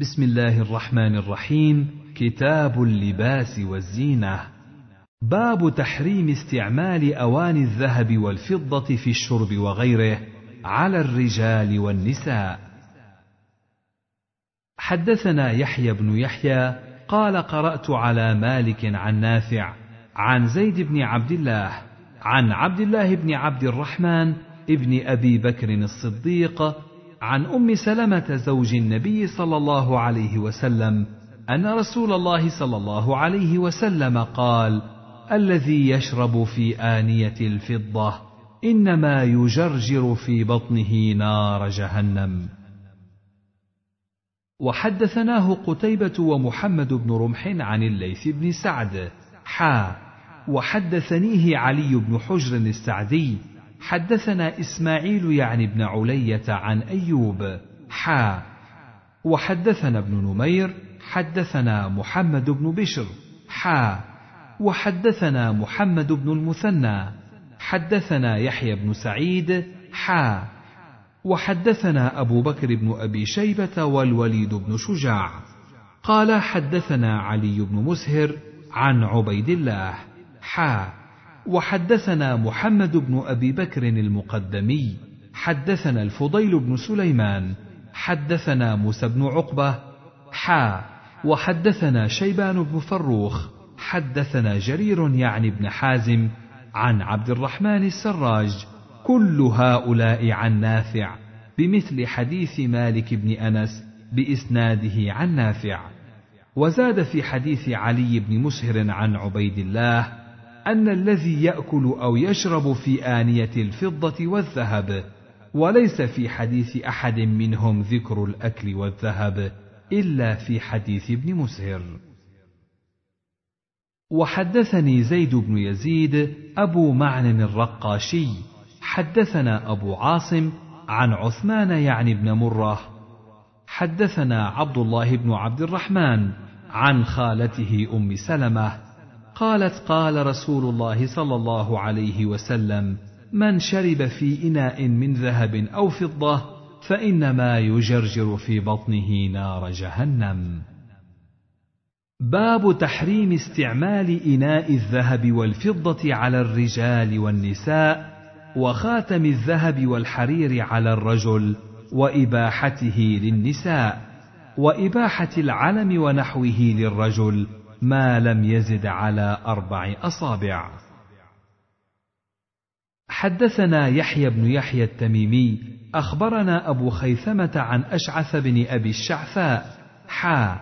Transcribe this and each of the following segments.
بسم الله الرحمن الرحيم. كتاب اللباس والزينة. باب تحريم استعمال أواني الذهب والفضة في الشرب وغيره على الرجال والنساء. حدثنا يحيى بن يحيى قال قرأت على مالك عن نافع عن زيد بن عبد الله عن عبد الله بن عبد الرحمن ابن أبي بكر الصديق عن أم سلمة زوج النبي صلى الله عليه وسلم أن رسول الله صلى الله عليه وسلم قال الذي يشرب في آنية الفضة إنما يجرجر في بطنه نار جهنم. وحدثناه قتيبة ومحمد بن رمح عن الليث بن سعد. حا. وحدثنيه علي بن حجر السعدي حدثنا إسماعيل يعني بن علية عن أيوب حا. وحدثنا ابن نمير حدثنا محمد بن بشر حا. وحدثنا محمد بن المثنى حدثنا يحيى بن سعيد حا. وحدثنا أبو بكر بن أبي شيبة والوليد بن شجاع. قال حدثنا علي بن مسهر عن عبيد الله حا. وحدثنا محمد بن أبي بكر المقدمي حدثنا الفضيل بن سليمان حدثنا موسى بن عقبة حا وحدثنا شيبان بن فروخ حدثنا جرير يعني بن حازم عن عبد الرحمن السراج كل هؤلاء عن نافع بمثل حديث مالك بن أنس بإسناده عن نافع. وزاد في حديث علي بن مسهر عن عبيد الله أن الذي يأكل أو يشرب في آنية الفضة والذهب وليس في حديث أحد منهم ذكر الأكل والذهب إلا في حديث ابن مسهر. وحدثني زيد بن يزيد أبو معن الرقاشي حدثنا أبو عاصم عن عثمان يعني ابن مرة حدثنا عبد الله بن عبد الرحمن عن خالته أم سلمة قالت قال رسول الله صلى الله عليه وسلم من شرب في إناء من ذهب أو فضة فإنما يجرجر في بطنه نار جهنم. باب تحريم استعمال إناء الذهب والفضة على الرجال والنساء وخاتم الذهب والحرير على الرجل وإباحته للنساء وإباحة العلم ونحوه للرجل ما لم يزد على أربع أصابع. حدثنا يحيى بن يحيى التميمي أخبرنا أبو خيثمة عن أشعث بن أبي الشعثاء حا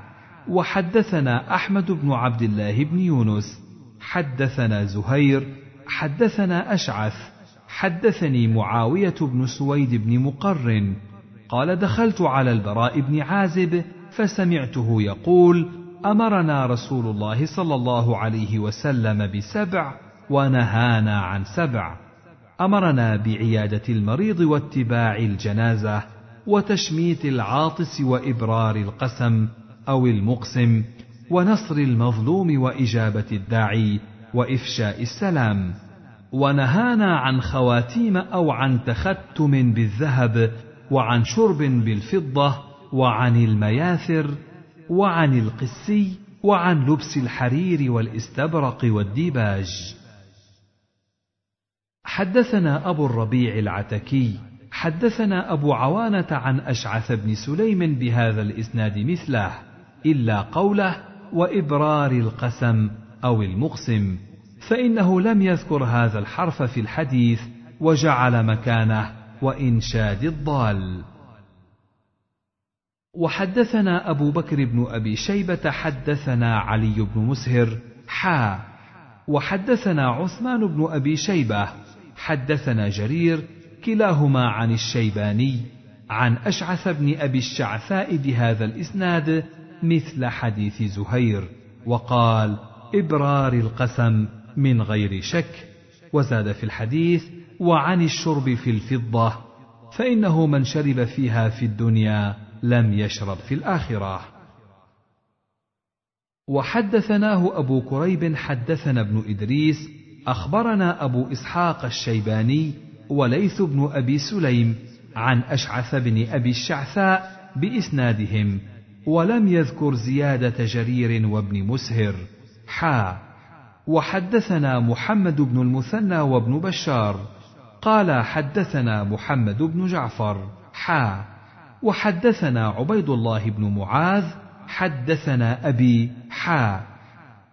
وحدثنا أحمد بن عبد الله بن يونس. حدثنا زهير حدثنا أشعث. حدثني معاوية بن سويد بن مقرن قال دخلت على البراء بن عازب فسمعته يقول أمرنا رسول الله صلى الله عليه وسلم بسبع ونهانا عن سبع. أمرنا بعيادة المريض واتباع الجنازة وتشميت العاطس وإبرار القسم أو المقسم ونصر المظلوم وإجابة الداعي وإفشاء السلام. ونهانا عن خواتيم أو عن تختم بالذهب وعن شرب بالفضة وعن المياثر وعن القسي وعن لبس الحرير والاستبرق والديباج. حدثنا أبو الربيع العتكي حدثنا أبو عوانة عن أشعث بن سليم بهذا الإسناد مثله إلا قوله وإبرار القسم أو المقسم فإنه لم يذكر هذا الحرف في الحديث وجعل مكانه وإنشاد الضال. وحدثنا أبو بكر بن أبي شيبة حدثنا علي بن مسهر حا. وحدثنا عثمان بن أبي شيبة حدثنا جرير كلاهما عن الشيباني عن أشعث بن أبي الشعثاء بهذا الإسناد مثل حديث زهير وقال إبرار القسم من غير شك. وزاد في الحديث وعن الشرب في الفضة فإنه من شرب فيها في الدنيا لم يشرب في الآخرة. وحدثناه أبو كريب حدثنا ابن إدريس أخبرنا أبو إسحاق الشيباني وليث بن أبي سليم عن أشعث بن أبي الشعثاء بإسنادهم ولم يذكر زيادة جرير وابن مسهر. حا. وحدثنا محمد بن المثنى وابن بشار. قال حدثنا محمد بن جعفر. حا. وحدثنا عبيد الله بن معاذ حدثنا أبي حا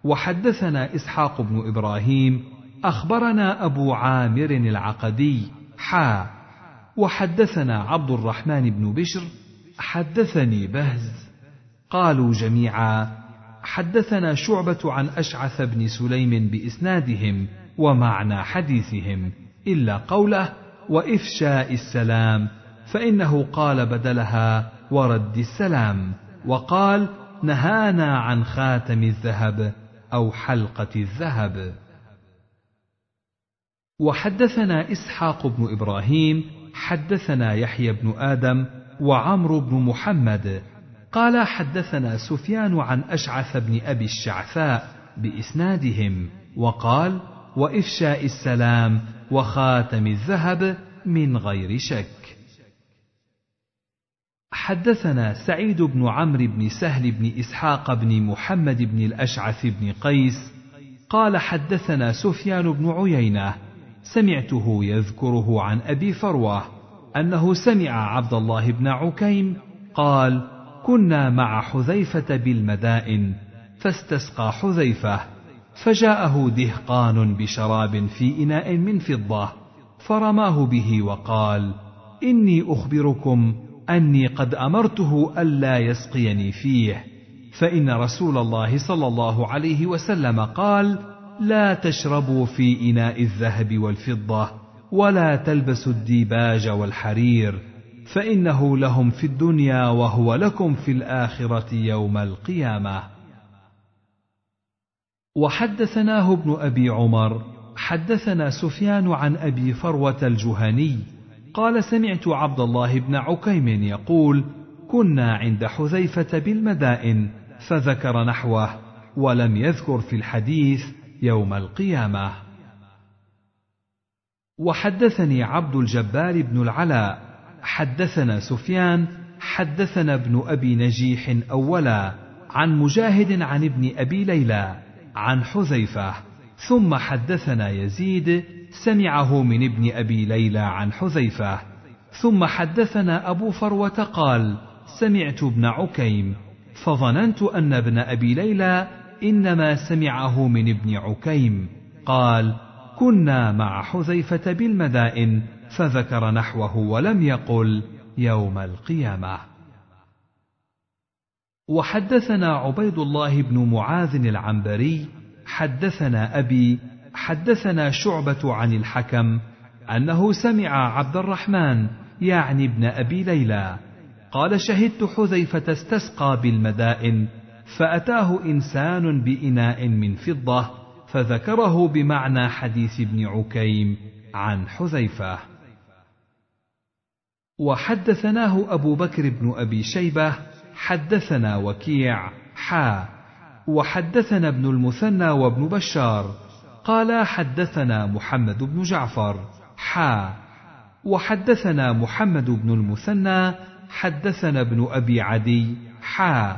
وحدثنا إسحاق بن إبراهيم أخبرنا أبو عامر العقدي حا وحدثنا عبد الرحمن بن بشر حدثني بهز. قالوا جميعا حدثنا شعبة عن أشعث بن سليم بإسنادهم ومعنى حديثهم إلا قوله وإفشاء السلام فإنه قال بدلها ورد السلام وقال نهانا عن خاتم الذهب أو حلقة الذهب. وحدثنا إسحاق بن إبراهيم حدثنا يحيى بن آدم وعمرو بن محمد. قال حدثنا سفيان عن أشعث بن أبي الشعثاء بإسنادهم وقال وإفشاء السلام وخاتم الذهب من غير شك. حدثنا سعيد بن عمرو بن سهل بن إسحاق بن محمد بن الأشعث بن قيس قال حدثنا سفيان بن عيينة سمعته يذكره عن أبي فروة أنه سمع عبد الله بن عكيم قال كنا مع حذيفة بالمدائن فاستسقى حذيفة فجاءه دهقان بشراب في إناء من فضة فرماه به وقال إني أخبركم أني قد أمرته ألا يسقيني فيه. فإن رسول الله صلى الله عليه وسلم قال لا تشربوا في إناء الذهب والفضة ولا تلبسوا الديباج والحرير فإنه لهم في الدنيا وهو لكم في الآخرة يوم القيامة. وحدثناه ابن أبي عمر حدثنا سفيان عن أبي فروة الجهني قال سمعت عبد الله بن عكيم يقول كنا عند حذيفة بالمدائن فذكر نحوه ولم يذكر في الحديث يوم القيامة. وحدثني عبد الجبار بن العلاء حدثنا سفيان حدثنا ابن أبي نجيح أولا عن مجاهد عن ابن أبي ليلى عن حذيفة ثم حدثنا يزيد سمعه من ابن أبي ليلى عن حذيفة ثم حدثنا أبو فروة قال سمعت ابن عكيم فظننت أن ابن أبي ليلى إنما سمعه من ابن عكيم قال كنا مع حذيفة بالمدائن فذكر نحوه ولم يقل يوم القيامة. وحدثنا عبيد الله بن معاذ العنبري حدثنا أبي حدثنا شعبة عن الحكم أنه سمع عبد الرحمن يعني ابن أبي ليلى قال شهدت حذيفة استسقى بالمدائن فأتاه إنسان بإناء من فضة فذكره بمعنى حديث ابن عكيم عن حذيفة. وحدثناه أبو بكر بن أبي شيبة حدثنا وكيع حا وحدثنا ابن المثنى وابن بشار قال حدثنا محمد بن جعفر. حا. وحدثنا محمد بن المثنى. حدثنا ابن أبي عدي. حا.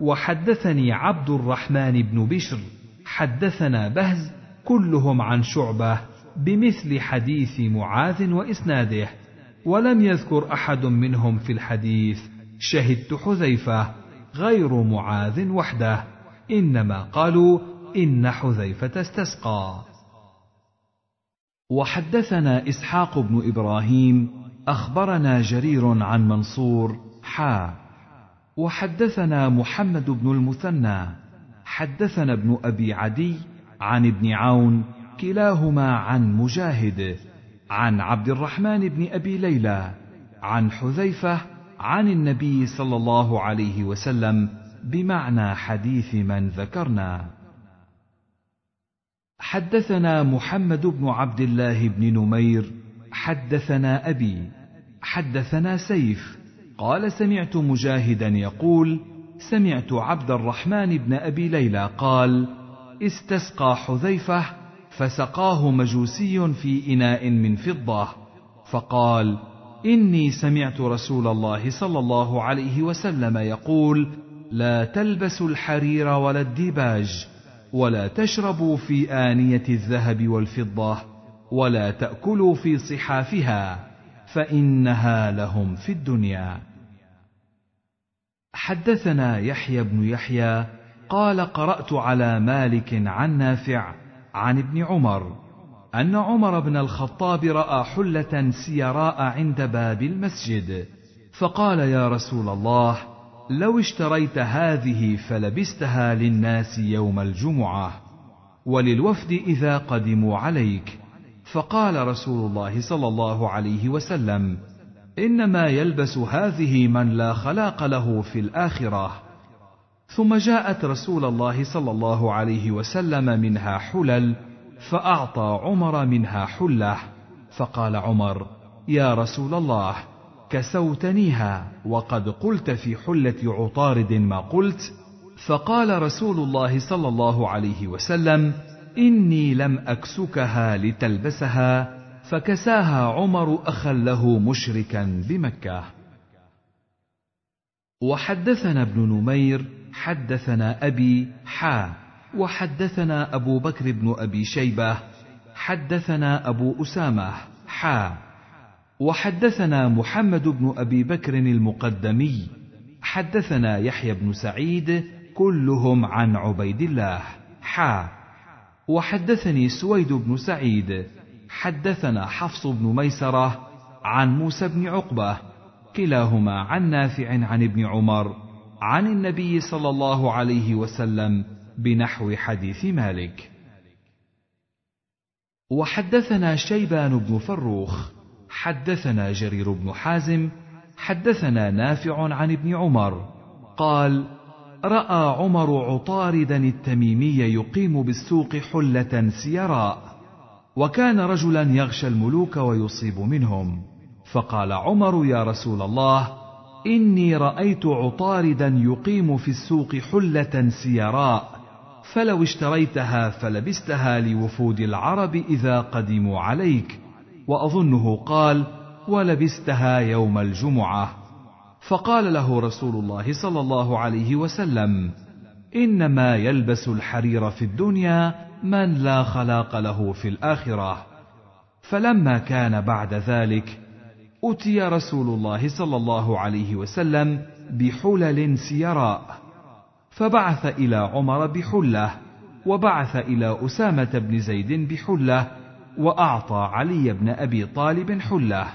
وحدثني عبد الرحمن بن بشر. حدثنا بهز. كلهم عن شعبة بمثل حديث معاذ وإسناده. ولم يذكر أحد منهم في الحديث. شهدت حذيفة غير معاذ وحده. إنما قالوا إن حذيفة استسقى. وحدثنا إسحاق بن إبراهيم أخبرنا جرير عن منصور حا وحدثنا محمد بن المثنى حدثنا ابن أبي عدي عن ابن عون كلاهما عن مجاهد عن عبد الرحمن بن أبي ليلى عن حذيفة عن النبي صلى الله عليه وسلم بمعنى حديث من ذكرنا حدثنا محمد بن عبد الله بن نمير حدثنا أبي حدثنا سيف قال سمعت مجاهدا يقول سمعت عبد الرحمن بن أبي ليلى قال استسقى حذيفة فسقاه مجوسي في إناء من فضة فقال إني سمعت رسول الله صلى الله عليه وسلم يقول لا تلبسوا الحرير ولا الديباج. ولا تشربوا في آنية الذهب والفضة ولا تأكلوا في صحافها فإنها لهم في الدنيا. حدثنا يحيى بن يحيى قال قرأت على مالك عن نافع عن ابن عمر أن عمر بن الخطاب رأى حلة سيراء عند باب المسجد فقال يا رسول الله لو اشتريت هذه فلبستها للناس يوم الجمعة وللوفد إذا قدموا عليك. فقال رسول الله صلى الله عليه وسلم إنما يلبس هذه من لا خلاق له في الآخرة. ثم جاءت رسول الله صلى الله عليه وسلم منها حلل فأعطى عمر منها حلة. فقال عمر يا رسول الله كسوتنيها وقد قلت في حلة عطارد ما قلت فقال رسول الله صلى الله عليه وسلم إني لم أكسكها لتلبسها فكساها عمر أخا له مشركا بمكة. وحدثنا ابن نمير حدثنا أبي حا وحدثنا أبو بكر بن أبي شيبة حدثنا أبو أسامة حا. وحدثنا محمد بن أبي بكر المقدمي حدثنا يحيى بن سعيد كلهم عن عبيد الله حا. وحدثني سويد بن سعيد حدثنا حفص بن ميسرة عن موسى بن عقبة كلاهما عن نافع عن ابن عمر عن النبي صلى الله عليه وسلم بنحو حديث مالك. وحدثنا شيبان بن فروخ حدثنا جرير بن حازم حدثنا نافع عن ابن عمر قال رأى عمر عطاردا التميمي يقيم بالسوق حلة سيراء وكان رجلا يغشى الملوك ويصيب منهم. فقال عمر يا رسول الله إني رأيت عطاردا يقيم في السوق حلة سيراء فلو اشتريتها فلبستها لوفود العرب إذا قدموا عليك. وأظنه قال ولبستها يوم الجمعة. فقال له رسول الله صلى الله عليه وسلم إنما يلبس الحرير في الدنيا من لا خلاق له في الآخرة. فلما كان بعد ذلك أتي رسول الله صلى الله عليه وسلم بحلل سيراء فبعث إلى عمر بحلة وبعث إلى أسامة بن زيد بحلة وأعطى علي بن أبي طالب حله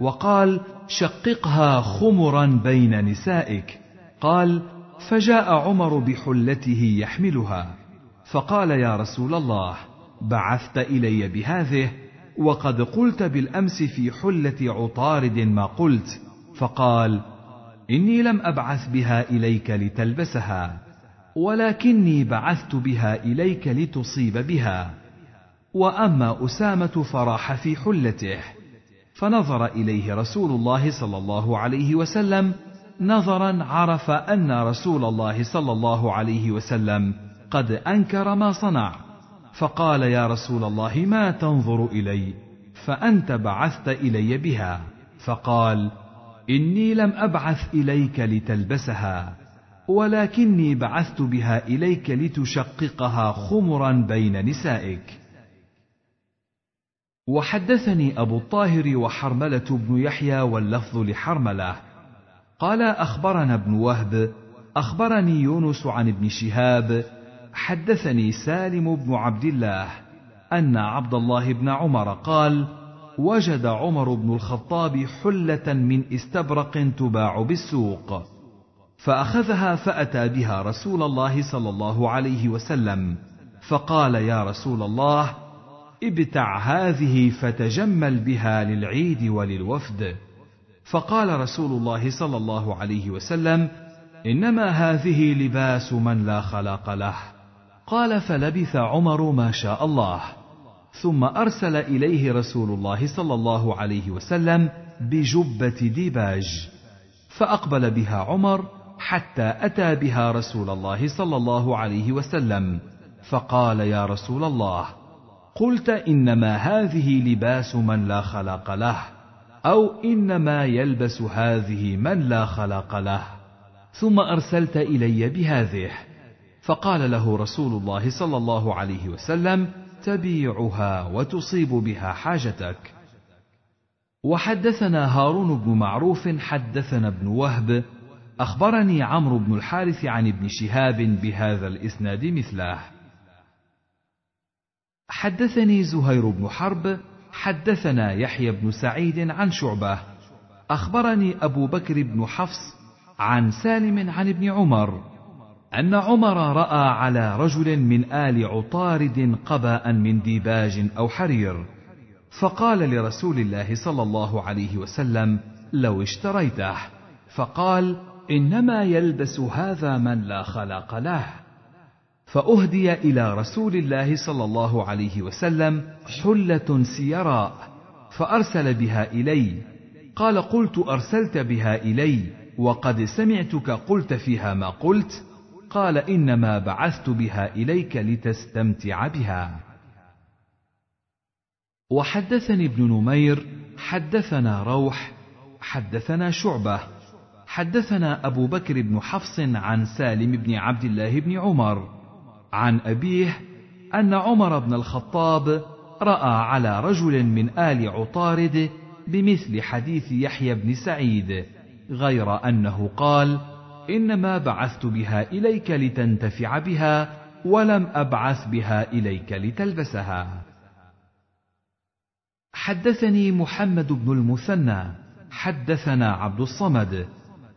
وقال شققها خمرا بين نسائك. قال فجاء عمر بحلته يحملها. فقال يا رسول الله بعثت إلي بهذه وقد قلت بالأمس في حلة عطارد ما قلت. فقال إني لم أبعث بها إليك لتلبسها ولكني بعثت بها إليك لتصيب بها. وأما أسامة فراح في حلته. فنظر إليه رسول الله صلى الله عليه وسلم نظرا عرف أن رسول الله صلى الله عليه وسلم قد أنكر ما صنع. فقال يا رسول الله ما تنظر إلي؟ فأنت بعثت إلي بها. فقال إني لم أبعث إليك لتلبسها ولكني بعثت بها إليك لتشققها خمرا بين نسائك. وحدثني أبو الطاهر وحرملة بن يحيى واللفظ لحرملة. قال أخبرنا ابن وهب أخبرني يونس عن ابن شهاب حدثني سالم بن عبد الله أن عبد الله بن عمر قال وجد عمر بن الخطاب حلة من استبرق تباع بالسوق فأخذها فأتى بها رسول الله صلى الله عليه وسلم فقال يا رسول الله ابتع هذه فتجمل بها للعيد وللوفد. فقال رسول الله صلى الله عليه وسلم إنما هذه لباس من لا خلاق له. قال فلبث عمر ما شاء الله. ثم أرسل إليه رسول الله صلى الله عليه وسلم بجبة ديباج. فأقبل بها عمر حتى أتى بها رسول الله صلى الله عليه وسلم. فقال يا رسول الله قلت إنما هذه لباس من لا خلاق له أو إنما يلبس هذه من لا خلاق له. ثم أرسلت إلي بهذه فقال له رسول الله صلى الله عليه وسلم تبيعها وتصيب بها حاجتك. وحدثنا هارون بن معروف حدثنا ابن وهب أخبرني عمرو بن الحارث عن ابن شهاب بهذا الإسناد مثله. حدثني زهير بن حرب حدثنا يحيى بن سعيد عن شعبة. أخبرني أبو بكر بن حفص عن سالم عن ابن عمر أن عمر رأى على رجل من آل عطارد قباء من ديباج أو حرير. فقال لرسول الله صلى الله عليه وسلم لو اشتريته فقال إنما يلبس هذا من لا خلاق له فأهدي إلى رسول الله صلى الله عليه وسلم حلة سيراء فأرسل بها إلي. قال قلت أرسلت بها إلي وقد سمعتك قلت فيها ما قلت. قال إنما بعثت بها إليك لتستمتع بها. وحدثني ابن نمير حدثنا روح حدثنا شعبة حدثنا أبو بكر بن حفص عن سالم بن عبد الله بن عمر. عن أبيه أن عمر بن الخطاب رأى على رجل من آل عطارد بمثل حديث يحيى بن سعيد غير أنه قال إنما بعثت بها إليك لتنتفع بها ولم أبعث بها إليك لتلبسها. حدثني محمد بن المثنى حدثنا عبد الصمد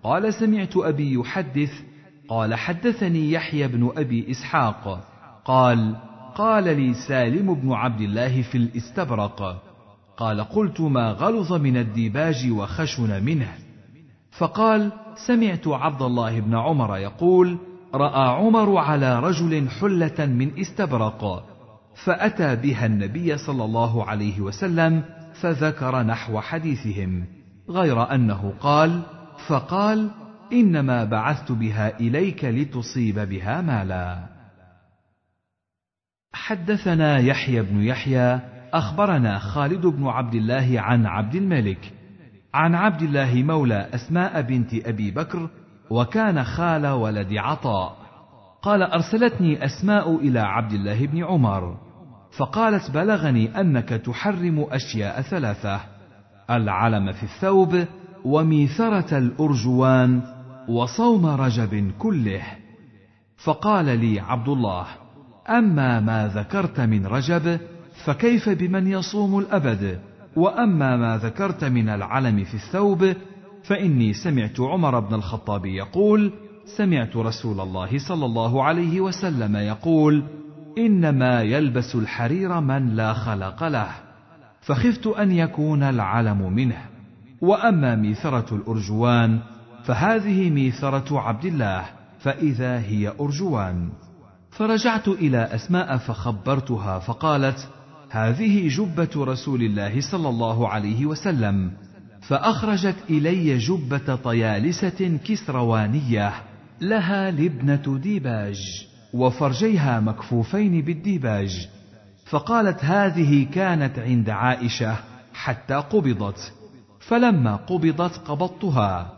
قال سمعت أبي يحدث قال حدثني يحيى بن أبي إسحاق قال قال لي سالم بن عبد الله في الاستبرق قال قلت ما غلظ من الديباج وخشن منه فقال سمعت عبد الله بن عمر يقول رأى عمر على رجل حلة من استبرق فأتى بها النبي صلى الله عليه وسلم فذكر نحو حديثهم غير أنه قال فقال إنما بعثت بها إليك لتصيب بها مالا. حدثنا يحيى بن يحيى أخبرنا خالد بن عبد الله عن عبد الملك عن عبد الله مولى أسماء بنت أبي بكر وكان خال ولد عطاء. قال أرسلتني أسماء إلى عبد الله بن عمر فقالت بلغني أنك تحرم أشياء ثلاثة العلم في الثوب وميثره الأرجوان وصوم رجب كله. فقال لي عبد الله أما ما ذكرت من رجب فكيف بمن يصوم الأبد؟ وأما ما ذكرت من العلم في الثوب فإني سمعت عمر بن الخطاب يقول سمعت رسول الله صلى الله عليه وسلم يقول إنما يلبس الحرير من لا خلق له فخفت أن يكون العلم منه. وأما ميثرة الأرجوان فهذه ميثرة عبد الله فإذا هي أرجوان. فرجعت إلى أسماء فخبرتها فقالت هذه جبة رسول الله صلى الله عليه وسلم. فأخرجت إلي جبة طيالسة كسروانية لها لبنة ديباج وفرجيها مكفوفين بالديباج. فقالت هذه كانت عند عائشة حتى قبضت. فلما قبضت قبضتها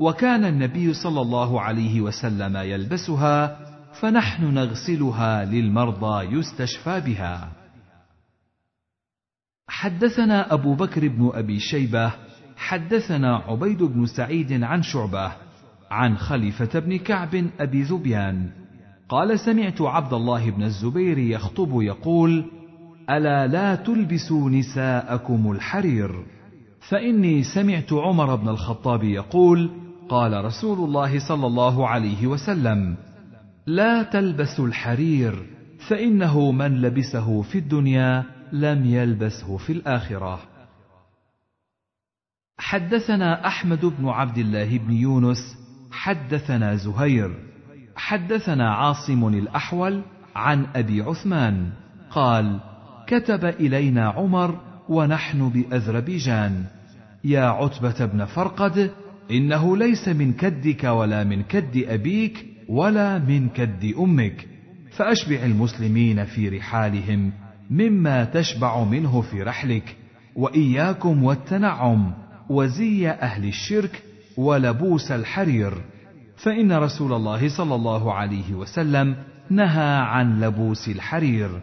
وكان النبي صلى الله عليه وسلم يلبسها فنحن نغسلها للمرضى يستشفى بها. حدثنا أبو بكر بن أبي شيبة حدثنا عبيد بن سعيد عن شعبة عن خليفة بن كعب أبي ذبيان. قال سمعت عبد الله بن الزبير يخطب يقول ألا لا تلبسوا نساءكم الحرير؟ فإني سمعت عمر بن الخطاب يقول قال رسول الله صلى الله عليه وسلم لا تلبسوا الحرير فإنه من لبسه في الدنيا لم يلبسه في الآخرة. حدثنا أحمد بن عبد الله بن يونس حدثنا زهير حدثنا عاصم الأحول عن أبي عثمان قال كتب إلينا عمر ونحن بأذربيجان. يا عتبة بن فرقد إنه ليس من كدك ولا من كد أبيك ولا من كد أمك. فأشبع المسلمين في رحالهم مما تشبع منه في رحلك وإياكم والتنعم وزي أهل الشرك ولبوس الحرير. فإن رسول الله صلى الله عليه وسلم نهى عن لبوس الحرير.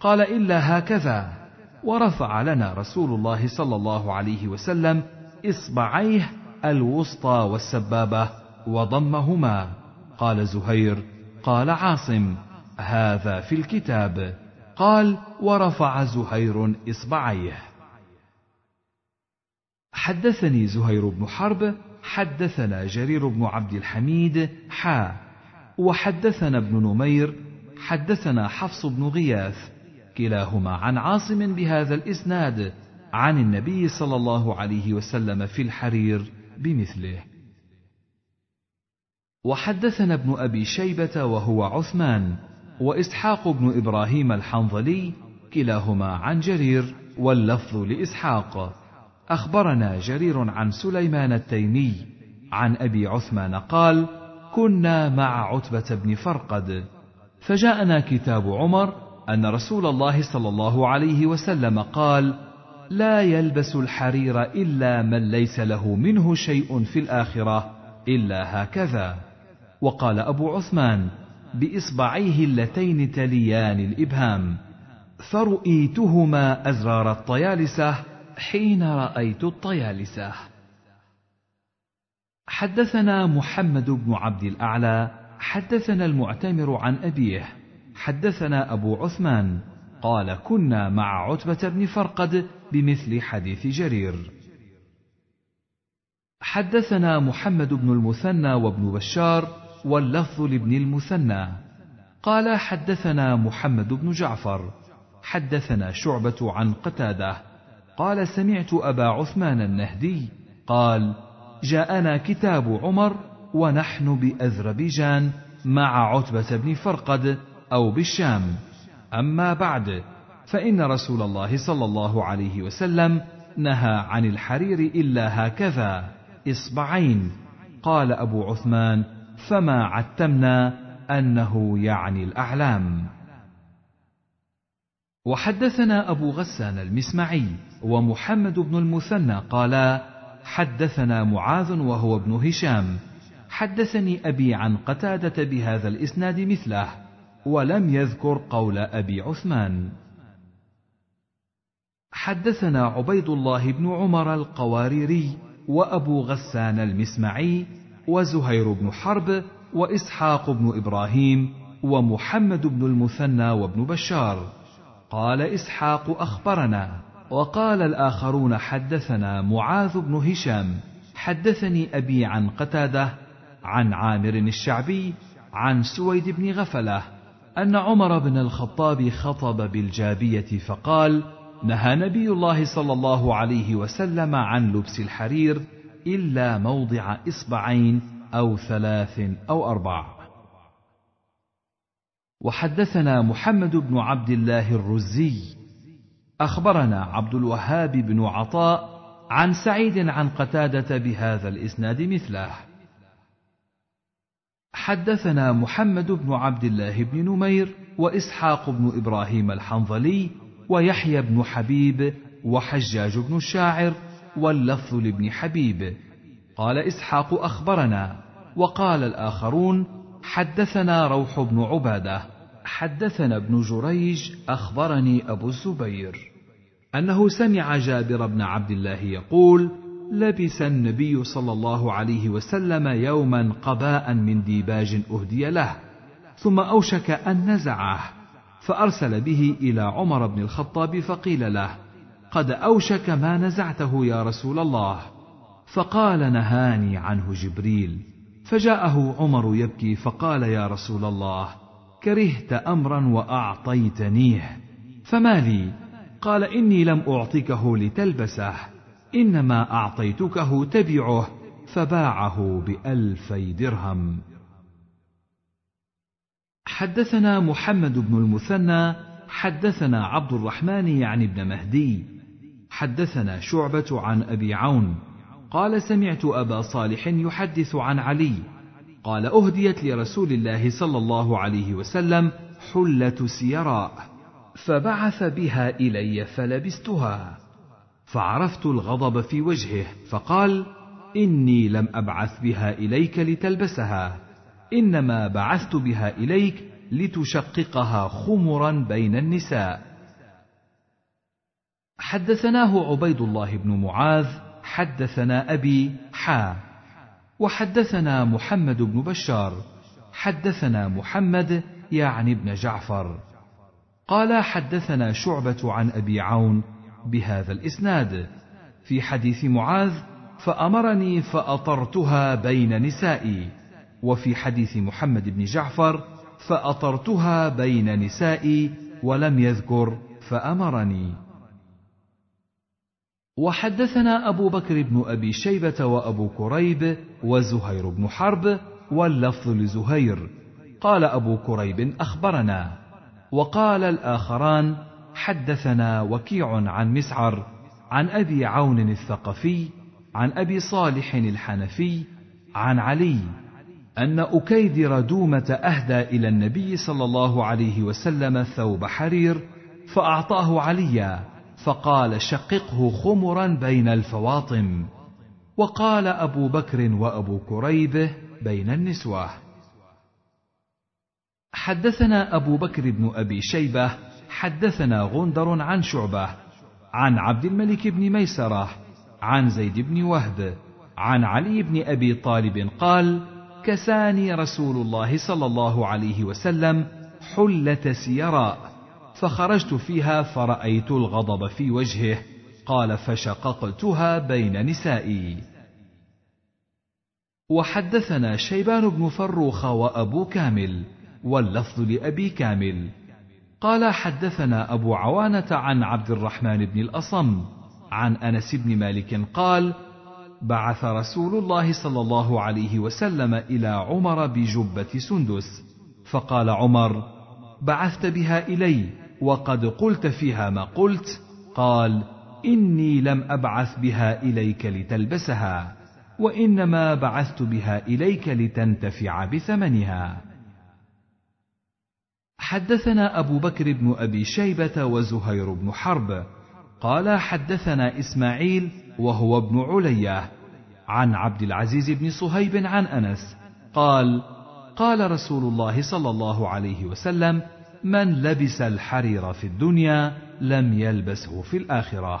قال إلا هكذا. ورفع لنا رسول الله صلى الله عليه وسلم إصبعيه الوسطى والسبابة وضمهما. قال زهير قال عاصم هذا في الكتاب. قال ورفع زهير إصبعيه. حدثني زهير بن حرب حدثنا جرير بن عبد الحميد حا وحدثنا ابن نمير حدثنا حفص بن غياث. كلاهما عن عاصم بهذا الإسناد عن النبي صلى الله عليه وسلم في الحرير بمثله. وحدثنا ابن أبي شيبة وهو عثمان وإسحاق بن إبراهيم الحنظلي كلاهما عن جرير واللفظ لإسحاق. أخبرنا جرير عن سليمان التيمي عن أبي عثمان قال كنا مع عتبة بن فرقد فجاءنا كتاب عمر أن رسول الله صلى الله عليه وسلم قال لا يلبس الحرير إلا من ليس له منه شيء في الآخرة إلا هكذا. وقال أبو عثمان بإصبعيه اللتين تليان الإبهام فرؤيتهما أزرار الطيالسة حين رأيت الطيالسة. حدثنا محمد بن عبد الأعلى حدثنا المعتمر عن أبيه حدثنا أبو عثمان قال كنا مع عتبة بن فرقد بمثل حديث جرير. حدثنا محمد بن المثنى وابن بشار واللفظ لابن المثنى. قال حدثنا محمد بن جعفر حدثنا شعبة عن قتادة. قال سمعت أبا عثمان النهدي قال جاءنا كتاب عمر ونحن بأذربيجان مع عتبة بن فرقد أو بالشام. أما بعد فإن رسول الله صلى الله عليه وسلم نهى عن الحرير إلا هكذا. إصبعين. قال أبو عثمان فما عتمنا أنه يعني الأعلام. وحدثنا أبو غسان المسمعي ومحمد بن المثنى قالا حدثنا معاذ وهو ابن هشام. حدثني أبي عن قتادة بهذا الإسناد مثله. ولم يذكر قول أبي عثمان. حدثنا عبيد الله بن عمر القواريري وأبو غسان المسمعي وزهير بن حرب وإسحاق بن إبراهيم ومحمد بن المثنى وابن بشار. قال إسحاق أخبرنا. وقال الآخرون حدثنا معاذ بن هشام. حدثني أبي عن قتادة عن عامر الشعبي عن سويد بن غفلة أن عمر بن الخطاب خطب بالجابية فقال نهى نبي الله صلى الله عليه وسلم عن لبس الحرير إلا موضع إصبعين أو ثلاث أو أربع. وحدثنا محمد بن عبد الله الرزي. أخبرنا عبد الوهاب بن عطاء عن سعيد عن قتادة بهذا الإسناد مثله. حدثنا محمد بن عبد الله بن نمير وإسحاق بن إبراهيم الحنظلي ويحيى بن حبيب وحجاج بن الشاعر واللفظ لابن حبيب. قال إسحاق أخبرنا وقال الآخرون حدثنا روح بن عبادة. حدثنا ابن جريج أخبرني أبو الزبير. أنه سمع جابر بن عبد الله يقول لبس النبي صلى الله عليه وسلم يوما قباء من ديباج أهدي له ثم أوشك أن نزعه فأرسل به إلى عمر بن الخطاب فقيل له قد أوشك ما نزعته يا رسول الله. فقال نهاني عنه جبريل. فجاءه عمر يبكي فقال يا رسول الله كرهت أمرا وأعطيتنيه فما لي؟ قال إني لم أعطكه لتلبسه. إنما أعطيتكه تبعه فباعه بالفي درهم. حدثنا محمد بن المثنى حدثنا عبد الرحمن يعني ابن مهدي. حدثنا شعبة عن أبي عون. قال سمعت أبا صالح يحدث عن علي. قال أهديت لرسول الله صلى الله عليه وسلم حلة سيراء فبعث بها إلي فلبستها. فعرفت الغضب في وجهه فقال إني لم أبعث بها إليك لتلبسها إنما بعثت بها إليك لتشققها خمرا بين النساء. حدثناه عبيد الله بن معاذ حدثنا أبي حا وحدثنا محمد بن بشار حدثنا محمد يعني ابن جعفر. قال حدثنا شعبة عن أبي عون بهذا الإسناد. في حديث معاذ فأمرني فأطرتها بين نسائي. وفي حديث محمد بن جعفر فأطرتها بين نسائي ولم يذكر فأمرني. وحدثنا أبو بكر بن أبي شيبة وأبو كريب وزهير بن حرب واللفظ لزهير. قال أبو كريب أخبرنا. وقال الآخران حدثنا وكيع عن مسعر عن أبي عون الثقفي عن أبي صالح الحنفي عن علي أن اكيدر دومه أهدى إلى النبي صلى الله عليه وسلم ثوب حرير فأعطاه عليا فقال شققه خمرا بين الفواطم وقال أبو بكر وأبو كريبه بين النسوة. حدثنا أبو بكر بن أبي شيبة حدثنا غندر عن شعبة عن عبد الملك بن ميسرة عن زيد بن وهب عن علي بن أبي طالب قال كساني رسول الله صلى الله عليه وسلم حلة سيراء فخرجت فيها فرأيت الغضب في وجهه قال فشققتها بين نسائي وحدثنا شيبان بن فروخ وأبو كامل واللفظ لأبي كامل قال حدثنا أبو عوانة عن عبد الرحمن بن الأصم عن أنس بن مالك قال بعث رسول الله صلى الله عليه وسلم إلى عمر بجبة سندس فقال عمر بعثت بها إلي وقد قلت فيها ما قلت قال إني لم أبعث بها إليك لتلبسها وإنما بعثت بها إليك لتنتفع بثمنها. حدثنا أبو بكر بن أبي شيبة وزهير بن حرب. قال حدثنا إسماعيل وهو ابن علية عن عبد العزيز بن صهيب عن أنس. قال قال رسول الله صلى الله عليه وسلم من لبس الحرير في الدنيا لم يلبسه في الآخرة.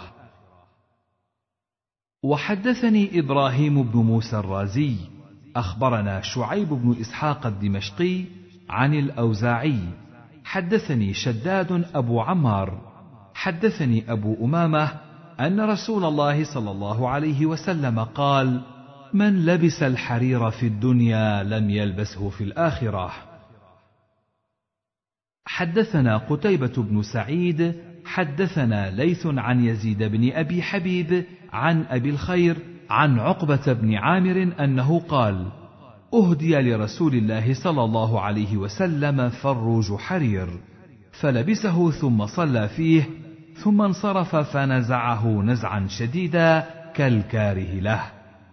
وحدثني إبراهيم بن موسى الرازي. أخبرنا شعيب بن إسحاق الدمشقي عن الأوزاعي. حدثني شداد أبو عمار. حدثني أبو أمامة أن رسول الله صلى الله عليه وسلم قال من لبس الحرير في الدنيا لم يلبسه في الآخرة. حدثنا قتيبة بن سعيد. حدثنا ليث عن يزيد بن أبي حبيب عن أبي الخير عن عقبة بن عامر أنه قال: أهدي لرسول الله صلى الله عليه وسلم فروج حرير، فلبسه ثم صلى فيه، ثم انصرف فنزعه نزعا شديدا كالكاره له،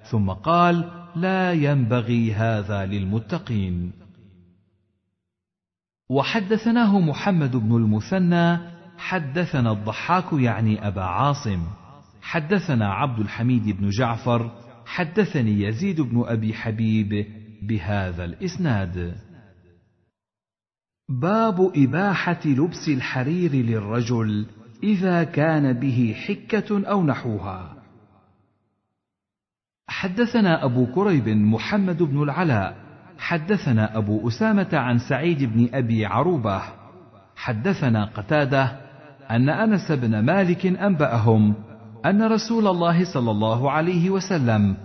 ثم قال: لا ينبغي هذا للمتقين. وحدثناه محمد بن المثنى حدثنا الضحاك يعني أبا عاصم. حدثنا عبد الحميد بن جعفر حدثني يزيد بن أبي حبيب بهذا الإسناد. باب إباحة لبس الحرير للرجل إذا كان به حكة أو نحوها. حدثنا أبو كريب محمد بن العلاء. حدثنا أبو أسامة عن سعيد بن أبي عروبة. حدثنا قتادة أن أنس بن مالك أنبأهم أن رسول الله صلى الله عليه وسلم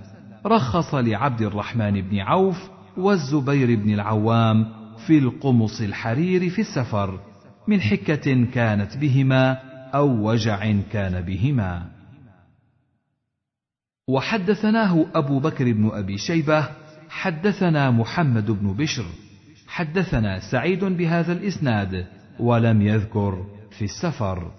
رخص لعبد الرحمن بن عوف والزبير بن العوام في القمص الحرير في السفر من حكة كانت بهما أو وجع كان بهما. وحدثناه أبو بكر بن أبي شيبة حدثنا محمد بن بشر حدثنا سعيد بهذا الإسناد ولم يذكر في السفر.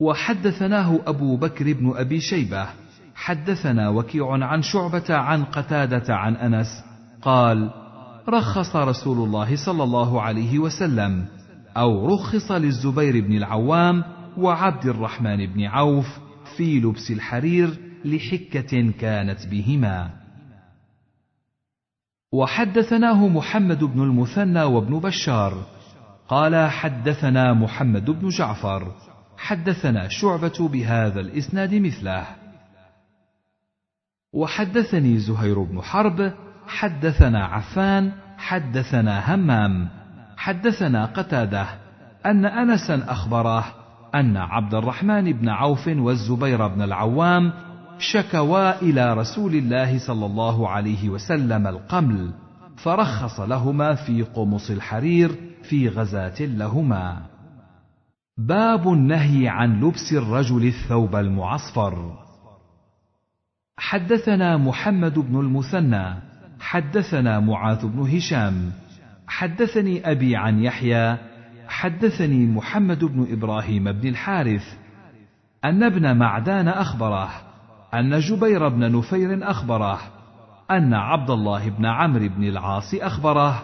وحدثناه أبو بكر بن أبي شيبة حدثنا وكيع عن شعبة عن قتادة عن أنس قال رخص رسول الله صلى الله عليه وسلم أو رخص للزبير بن العوام وعبد الرحمن بن عوف في لبس الحرير لحكة كانت بهما. وحدثناه محمد بن المثنى وابن بشار قال حدثنا محمد بن جعفر حدثنا شعبة بهذا الإسناد مثله. وحدثني زهير بن حرب حدثنا عفان حدثنا همام. حدثنا قتادة أن أنسا اخبره أن عبد الرحمن بن عوف والزبير بن العوام شكوا إلى رسول الله صلى الله عليه وسلم القمل فرخص لهما في قمص الحرير في غزاة لهما. باب النهي عن لبس الرجل الثوب المعصفر. حدثنا محمد بن المثنى حدثنا معاذ بن هشام حدثني أبي عن يحيى حدثني محمد بن إبراهيم بن الحارث. أن ابن معدان أخبره أن جبير بن نفير أخبره أن عبد الله بن عمرو بن العاص أخبره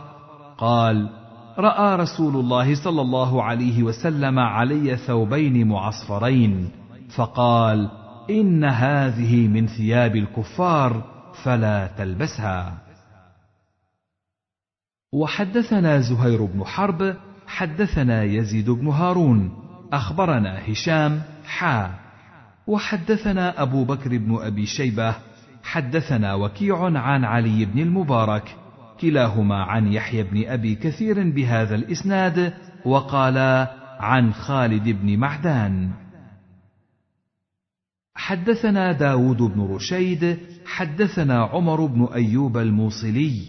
قال رأى رسول الله صلى الله عليه وسلم علي ثوبين معصفرين فقال إن هذه من ثياب الكفار فلا تلبسها. وحدثنا زهير بن حرب حدثنا يزيد بن هارون أخبرنا هشام حا. وحدثنا أبو بكر بن أبي شيبة حدثنا وكيع عن علي بن المبارك كلاهما عن يحيى بن أبي كثير بهذا الإسناد وقالا عن خالد بن معدان. حدثنا داود بن رشيد حدثنا عمر بن أيوب الموصلي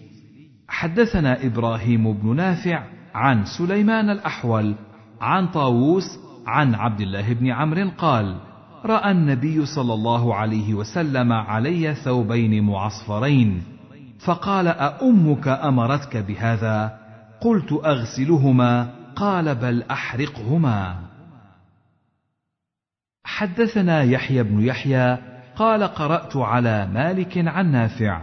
حدثنا إبراهيم بن نافع عن سليمان الأحول عن طاووس عن عبد الله بن عمرو قال رأى النبي صلى الله عليه وسلم علي ثوبين معصفرين فقال أأمك أمرتك بهذا؟ قلت أغسلهما قال بل أحرقهما. حدثنا يحيى بن يحيى قال قرأت على مالك عن نافع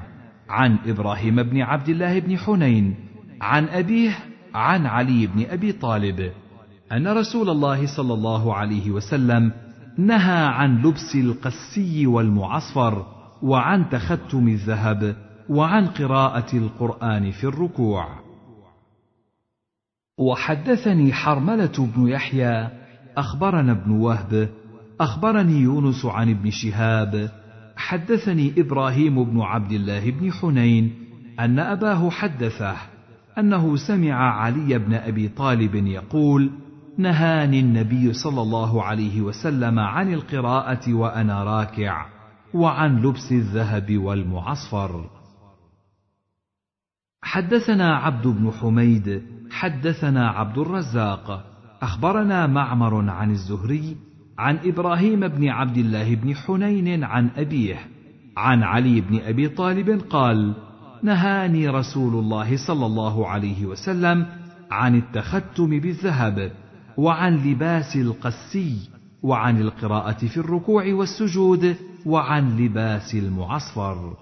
عن إبراهيم بن عبد الله بن حنين عن أبيه عن علي بن أبي طالب أن رسول الله صلى الله عليه وسلم نهى عن لبس القسي والمعصفر وعن تختم الذهب وعن قراءة القرآن في الركوع. وحدثني حرملة بن يحيى أخبرنا ابن وهب أخبرني يونس عن ابن شهاب. حدثني إبراهيم بن عبد الله بن حنين أن أباه حدثه أنه سمع علي بن أبي طالب يقول نهاني النبي صلى الله عليه وسلم عن القراءة وأنا راكع وعن لبس الذهب والمعصفر. حدثنا عبد بن حميد حدثنا عبد الرزاق أخبرنا معمر عن الزهري عن إبراهيم بن عبد الله بن حنين عن أبيه عن علي بن أبي طالب قال نهاني رسول الله صلى الله عليه وسلم عن التختم بالذهب وعن لباس القسي وعن القراءة في الركوع والسجود وعن لباس المعصفر.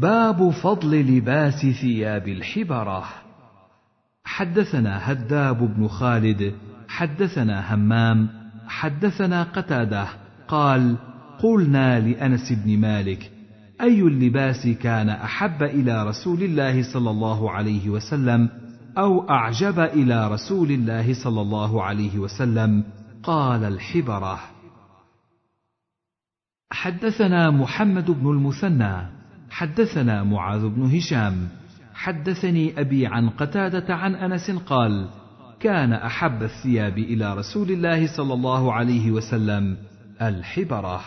باب فضل لباس ثياب الحبرة. حدثنا هداب بن خالد حدثنا همام حدثنا قتادة قال قلنا لأنس بن مالك أي اللباس كان أحب إلى رسول الله صلى الله عليه وسلم أو أعجب إلى رسول الله صلى الله عليه وسلم؟ قال الحبرة. حدثنا محمد بن المثنى حدثنا معاذ بن هشام حدثني أبي عن قتادة عن أنس قال كان أحب الثياب إلى رسول الله صلى الله عليه وسلم الحبرة.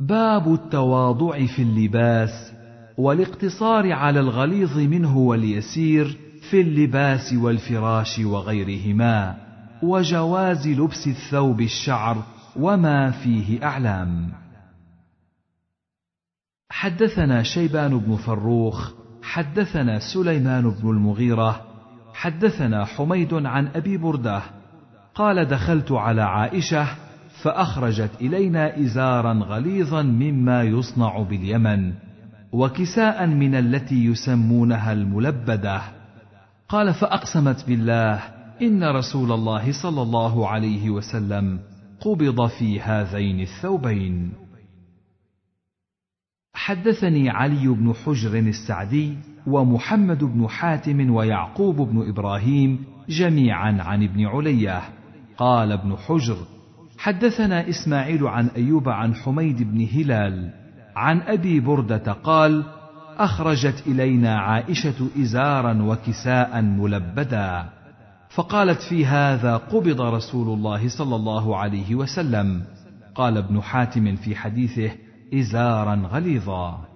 باب التواضع في اللباس والاقتصار على الغليظ منه واليسير في اللباس والفراش وغيرهما وجواز لبس الثوب الشعر وما فيه أعلام. حدثنا شيبان بن فروخ حدثنا سليمان بن المغيرة حدثنا حميد عن أبي برده قال دخلت على عائشة فأخرجت إلينا إزارا غليظا مما يصنع باليمن وكساء من التي يسمونها الملبدة. قال فأقسمت بالله إن رسول الله صلى الله عليه وسلم قبض في هذين الثوبين. حدثني علي بن حجر السعدي ومحمد بن حاتم ويعقوب بن إبراهيم جميعا عن ابن علية. قال ابن حجر حدثنا إسماعيل عن أيوب عن حميد بن هلال عن أبي بردة قال أخرجت إلينا عائشة ازارا وكساء ملبدا فقالت في هذا قبض رسول الله صلى الله عليه وسلم. قال ابن حاتم في حديثه إزارا غليظا.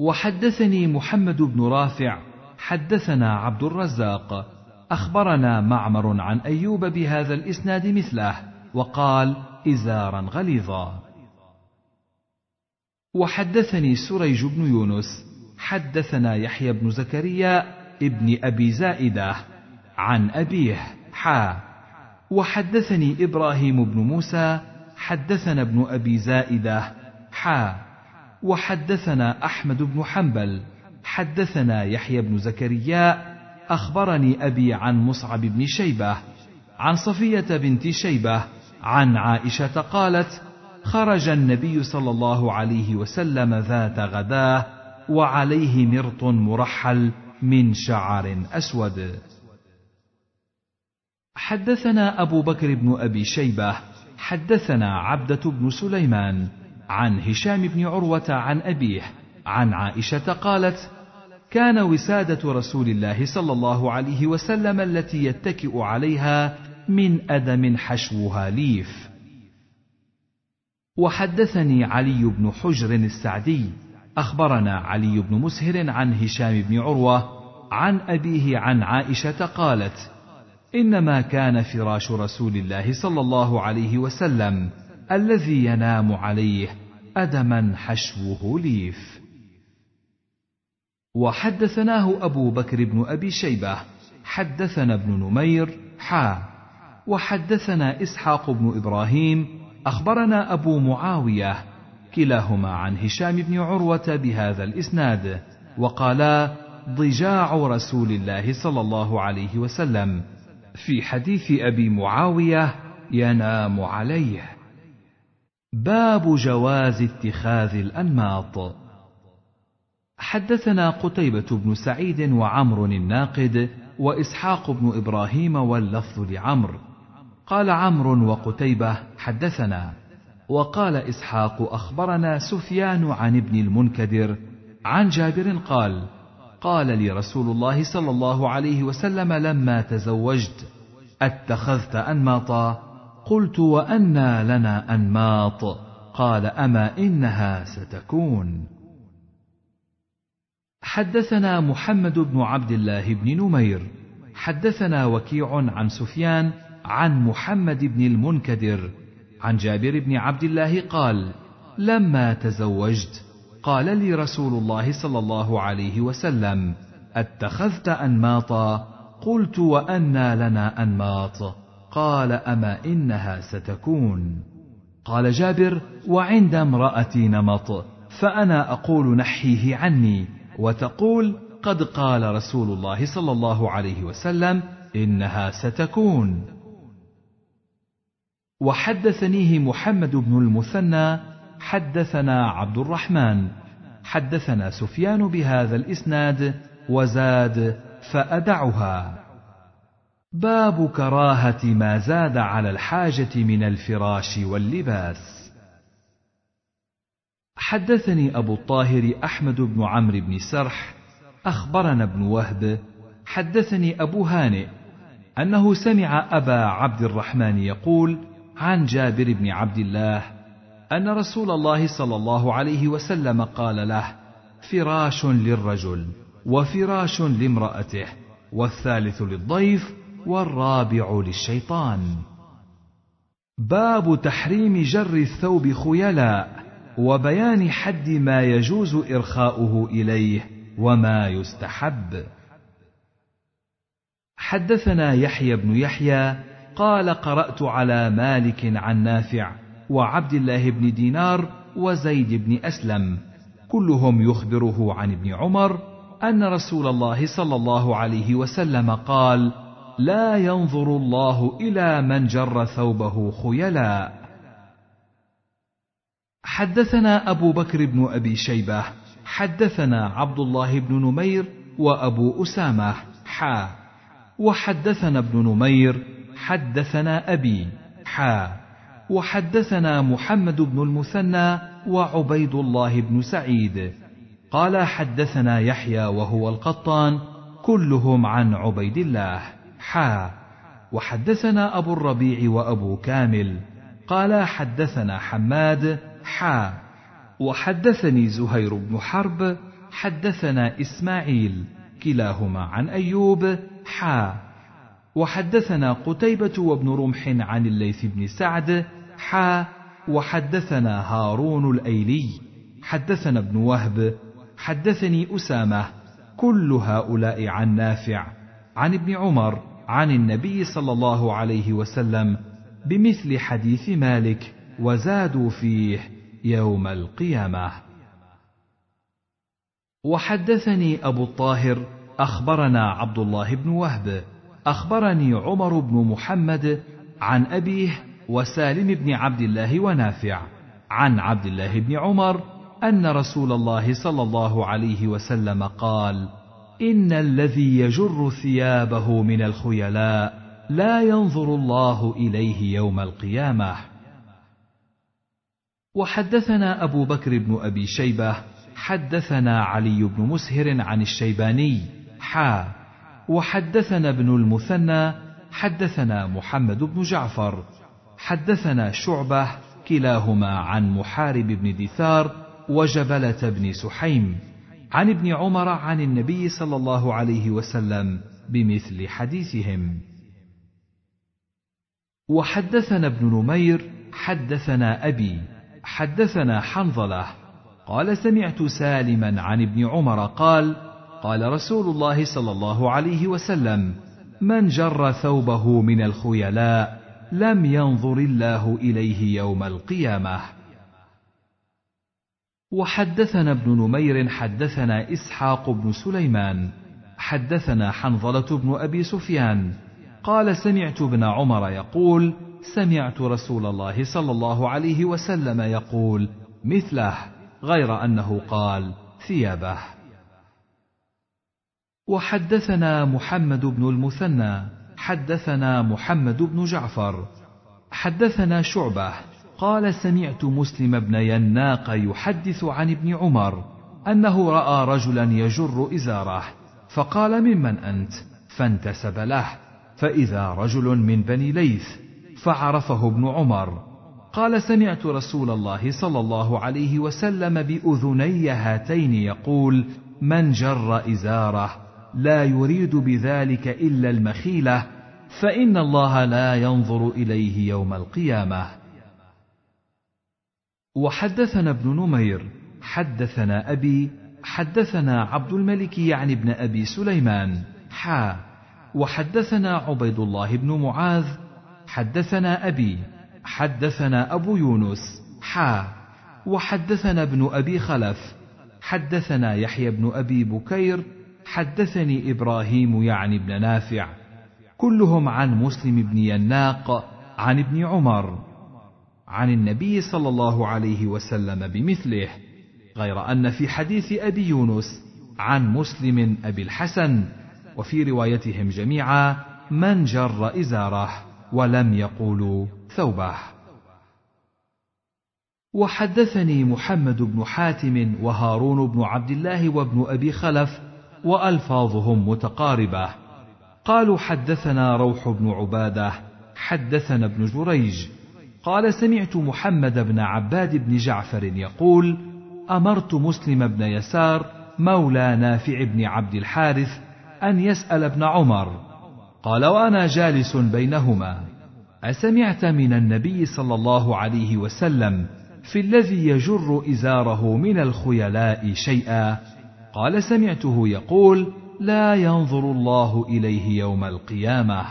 وحدثني محمد بن رافع حدثنا عبد الرزاق أخبرنا معمر عن أيوب بهذا الإسناد مثله وقال إزارا غليظا. وحدثني سريج بن يونس حدثنا يحيى بن زكريا ابن أبي زائدة عن أبيه حا. وحدثني إبراهيم بن موسى حدثنا ابن أبي زائدة حا وحدثنا أحمد بن حنبل حدثنا يحيى بن زكريا أخبرني أبي عن مصعب بن شيبة عن صفية بنت شيبة عن عائشة قالت خرج النبي صلى الله عليه وسلم ذات غداة وعليه مرط مرحل من شعر أسود. حدثنا أبو بكر بن أبي شيبة حدثنا عبدة بن سليمان عن هشام بن عروة عن أبيه عن عائشة قالت كان وسادة رسول الله صلى الله عليه وسلم التي يتكئ عليها من أدم حشوها ليف وحدثني علي بن حجر السعدي أخبرنا علي بن مسهر عن هشام بن عروة عن أبيه عن عائشة قالت إنما كان فراش رسول الله صلى الله عليه وسلم الذي ينام عليه ادما حشوه ليف. وحدثناه أبو بكر بن أبي شيبة حدثنا ابن نمير حا. وحدثنا إسحاق بن إبراهيم أخبرنا أبو معاوية كلاهما عن هشام بن عروة بهذا الإسناد وقالا ضجاع رسول الله صلى الله عليه وسلم في حديث أبي معاوية ينام عليه. باب جواز اتخاذ الأنماط. حدثنا قتيبة بن سعيد وعمر الناقد وإسحاق بن إبراهيم واللفظ لعمرو قال عمرو وقتيبة حدثنا. وقال إسحاق أخبرنا سفيان عن ابن المنكدر عن جابر قال قال لي رسول الله صلى الله عليه وسلم لما تزوجت أتخذت أنماطا؟ قلت وانى لنا أنماط. قال أما إنها ستكون. حدثنا محمد بن عبد الله بن نمير. حدثنا وكيع عن سفيان عن محمد بن المنكدر. عن جابر بن عبد الله قال لما تزوجت قال لي رسول الله صلى الله عليه وسلم أتخذت أنماطا؟ قلت وانى لنا أنماط. قال أما إنها ستكون؟ قال جابر وعند امرأتي نمط فأنا أقول نحيه عني وتقول قد قال رسول الله صلى الله عليه وسلم إنها ستكون. وحدثنيه محمد بن المثنى حدثنا عبد الرحمن. حدثنا سفيان بهذا الإسناد وزاد فأدعها. باب كراهة ما زاد على الحاجة من الفراش واللباس. حدثني أبو الطاهر أحمد بن عمرو بن سرح. أخبرنا ابن وهب. حدثني أبو هانئ. أنه سمع أبا عبد الرحمن يقول عن جابر بن عبد الله أن رسول الله صلى الله عليه وسلم قال له فراش للرجل وفراش لامرأته والثالث للضيف والرابع للشيطان. باب تحريم جر الثوب خيلاء وبيان حد ما يجوز إرخاؤه إليه وما يستحب. حدثنا يحيى بن يحيى قال قرأت على مالك عن نافع وعبد الله بن دينار وزيد بن أسلم. كلهم يخبره عن ابن عمر أن رسول الله صلى الله عليه وسلم قال لا ينظر الله إلى من جر ثوبه خيلاء حدثنا أبو بكر بن أبي شيبة حدثنا عبد الله بن نمير وأبو أسامة حا. وحدثنا ابن نمير حدثنا أبي حا. وحدثنا محمد بن المثنى وعبيد الله بن سعيد. قال حدثنا يحيى وهو القطان كلهم عن عبيد الله. حا. وحدثنا أبو الربيع وأبو كامل. قال حدثنا حماد حا. وحدثني زهير بن حرب حدثنا إسماعيل كلاهما عن أيوب حا. وحدثنا قتيبة وابن رمح عن الليث بن سعد حا وحدثنا هارون الأيلي حدثنا ابن وهب حدثني أسامة كل هؤلاء عن نافع عن ابن عمر عن النبي صلى الله عليه وسلم بمثل حديث مالك وزادوا فيه يوم القيامة. وحدثني أبو الطاهر أخبرنا عبد الله بن وهب أخبرني عمر بن محمد عن أبيه وسالم بن عبد الله ونافع عن عبد الله بن عمر أن رسول الله صلى الله عليه وسلم قال إن الذي يجر ثيابه من الخيلاء لا ينظر الله إليه يوم القيامة. وحدثنا أبو بكر بن أبي شيبة حدثنا علي بن مسهر عن الشيباني حا. وحدثنا ابن المثنى حدثنا محمد بن جعفر. حدثنا شعبة كلاهما عن محارب بن دثار وجبلة بن سحيم عن ابن عمر عن النبي صلى الله عليه وسلم بمثل حديثهم. وحدثنا ابن نمير حدثنا أبي حدثنا حنظلة. قال سمعت سالما عن ابن عمر قال قال رسول الله صلى الله عليه وسلم من جر ثوبه من الخيلاء لم ينظر الله إليه يوم القيامة. وحدثنا ابن نمير حدثنا إسحاق بن سليمان حدثنا حنظلة بن أبي سفيان. قال سمعت ابن عمر يقول سمعت رسول الله صلى الله عليه وسلم يقول مثله غير أنه قال ثيابه. وحدثنا محمد بن المثنى. حدثنا محمد بن جعفر. حدثنا شعبة. قال سمعت مسلم بن يناق يحدث عن ابن عمر أنه رأى رجلا يجر إزاره فقال ممن أنت؟ فانتسب له. فإذا رجل من بني ليث فعرفه ابن عمر. قال سمعت رسول الله صلى الله عليه وسلم بأذني هاتين يقول من جر إزاره؟ لا يريد بذلك إلا المخيلة فإن الله لا ينظر إليه يوم القيامة. وحدثنا ابن نمير حدثنا أبي حدثنا عبد الملك يعني ابن أبي سليمان حا. وحدثنا عبيد الله بن معاذ حدثنا أبي حدثنا أبو يونس حا. وحدثنا ابن أبي خلف حدثنا يحيى بن أبي بكير حدثني إبراهيم يعني ابن نافع كلهم عن مسلم بن يناق عن ابن عمر عن النبي صلى الله عليه وسلم بمثله غير أن في حديث أبي يونس عن مسلم أبي الحسن وفي روايتهم جميعا من جر إزاره ولم يقولوا ثوبه. وحدثني محمد بن حاتم وهارون بن عبد الله وابن أبي خلف وألفاظهم متقاربة. قالوا حدثنا روح بن عبادة حدثنا ابن جريج. قال سمعت محمد بن عباد بن جعفر يقول أمرت مسلم بن يسار مولى نافع بن عبد الحارث أن يسأل ابن عمر. قال وأنا جالس بينهما. أسمعت من النبي صلى الله عليه وسلم في الذي يجر إزاره من الخيلاء شيئا قال سمعته يقول لا ينظر الله إليه يوم القيامة.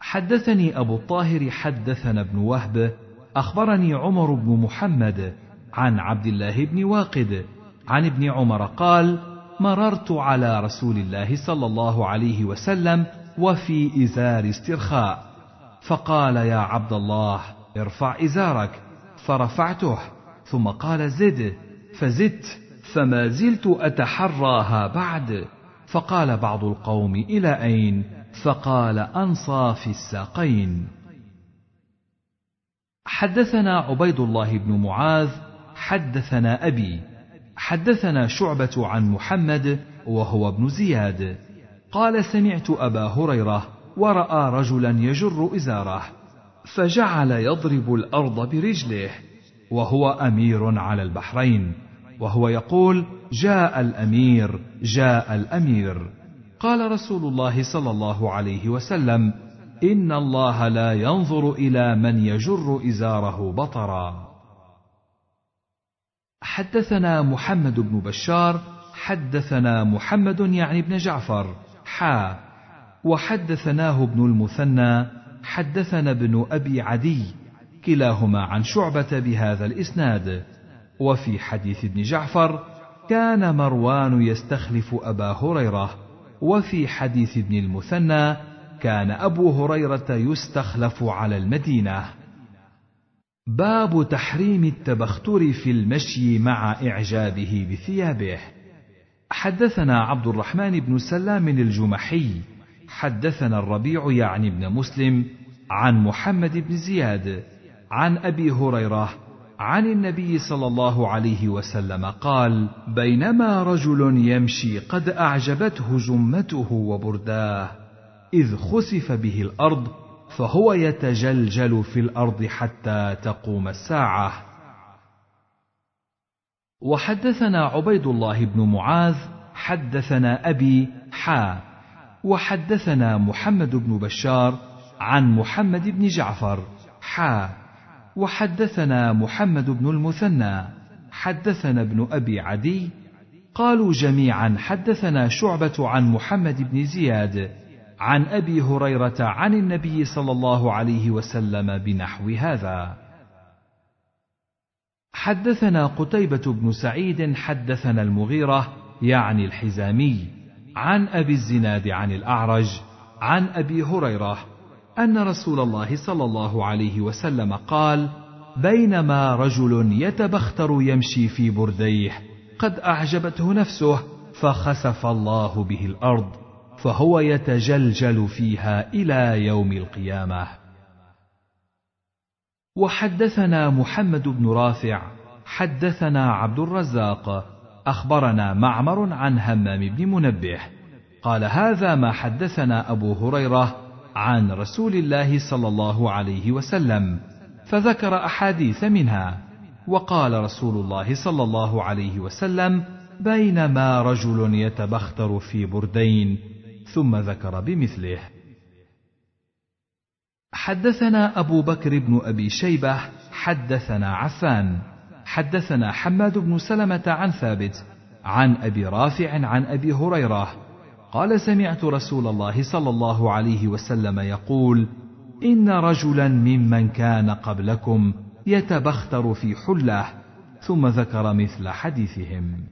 حدثني أبو الطاهر حدثنا ابن وهب أخبرني عمر بن محمد عن عبد الله بن واقد عن ابن عمر قال مررت على رسول الله صلى الله عليه وسلم وفي إزار استرخاء. فقال يا عبد الله ارفع إزارك. فرفعته ثم قال زد. فزدت فما زلت أتحراها بعد. فقال بعض القوم إلى أين؟ فقال انصاف الساقين. حدثنا عبيد الله بن معاذ حدثنا أبي حدثنا شعبة عن محمد وهو ابن زياد. قال سمعت أبا هريرة ورأى رجلا يجر إزاره فجعل يضرب الأرض برجله وهو أمير على البحرين. وهو يقول جاء الأمير جاء الأمير. قال رسول الله صلى الله عليه وسلم إن الله لا ينظر إلى من يجر إزاره بطرا. حدثنا محمد بن بشار حدثنا محمد يعني بن جعفر حا. وحدثناه ابن المثنى حدثنا ابن أبي عدي كلاهما عن شعبة بهذا الإسناد. وفي حديث ابن جعفر كان مروان يستخلف أبا هريرة وفي حديث ابن المثنى كان أبو هريرة يستخلف على المدينة. باب تحريم التبختر في المشي مع إعجابه بثيابه. حدثنا عبد الرحمن بن سلام الجمحي حدثنا الربيع يعني بن مسلم عن محمد بن زياد عن أبي هريرة عن النبي صلى الله عليه وسلم قال بينما رجل يمشي قد أعجبته جمته وبرداه إذ خسف به الأرض فهو يتجلجل في الأرض حتى تقوم الساعة. وحدثنا عبيد الله بن معاذ حدثنا أبي حا وحدثنا محمد بن بشار عن محمد بن جعفر حا. وحدثنا محمد بن المثنى. حدثنا ابن أبي عدي. قالوا جميعا حدثنا شعبة عن محمد بن زياد عن أبي هريرة عن النبي صلى الله عليه وسلم بنحو هذا. حدثنا قتيبة بن سعيد حدثنا المغيرة يعني الحزامي عن أبي الزناد عن الأعرج عن أبي هريرة أن رسول الله صلى الله عليه وسلم قال بينما رجل يتبختر يمشي في برديه قد أعجبته نفسه فخسف الله به الأرض فهو يتجلجل فيها إلى يوم القيامة. وحدثنا محمد بن رافع حدثنا عبد الرزاق أخبرنا معمر عن همام بن منبه قال هذا ما حدثنا أبو هريرة عن رسول الله صلى الله عليه وسلم فذكر أحاديث منها وقال رسول الله صلى الله عليه وسلم بينما رجل يتبختر في بردين ثم ذكر بمثله. حدثنا أبو بكر بن أبي شيبة حدثنا عفان حدثنا حماد بن سلمة عن ثابت عن أبي رافع عن أبي هريرة قال سمعت رسول الله صلى الله عليه وسلم يقول إن رجلا ممن كان قبلكم يتبختر في حله ثم ذكر مثل حديثهم.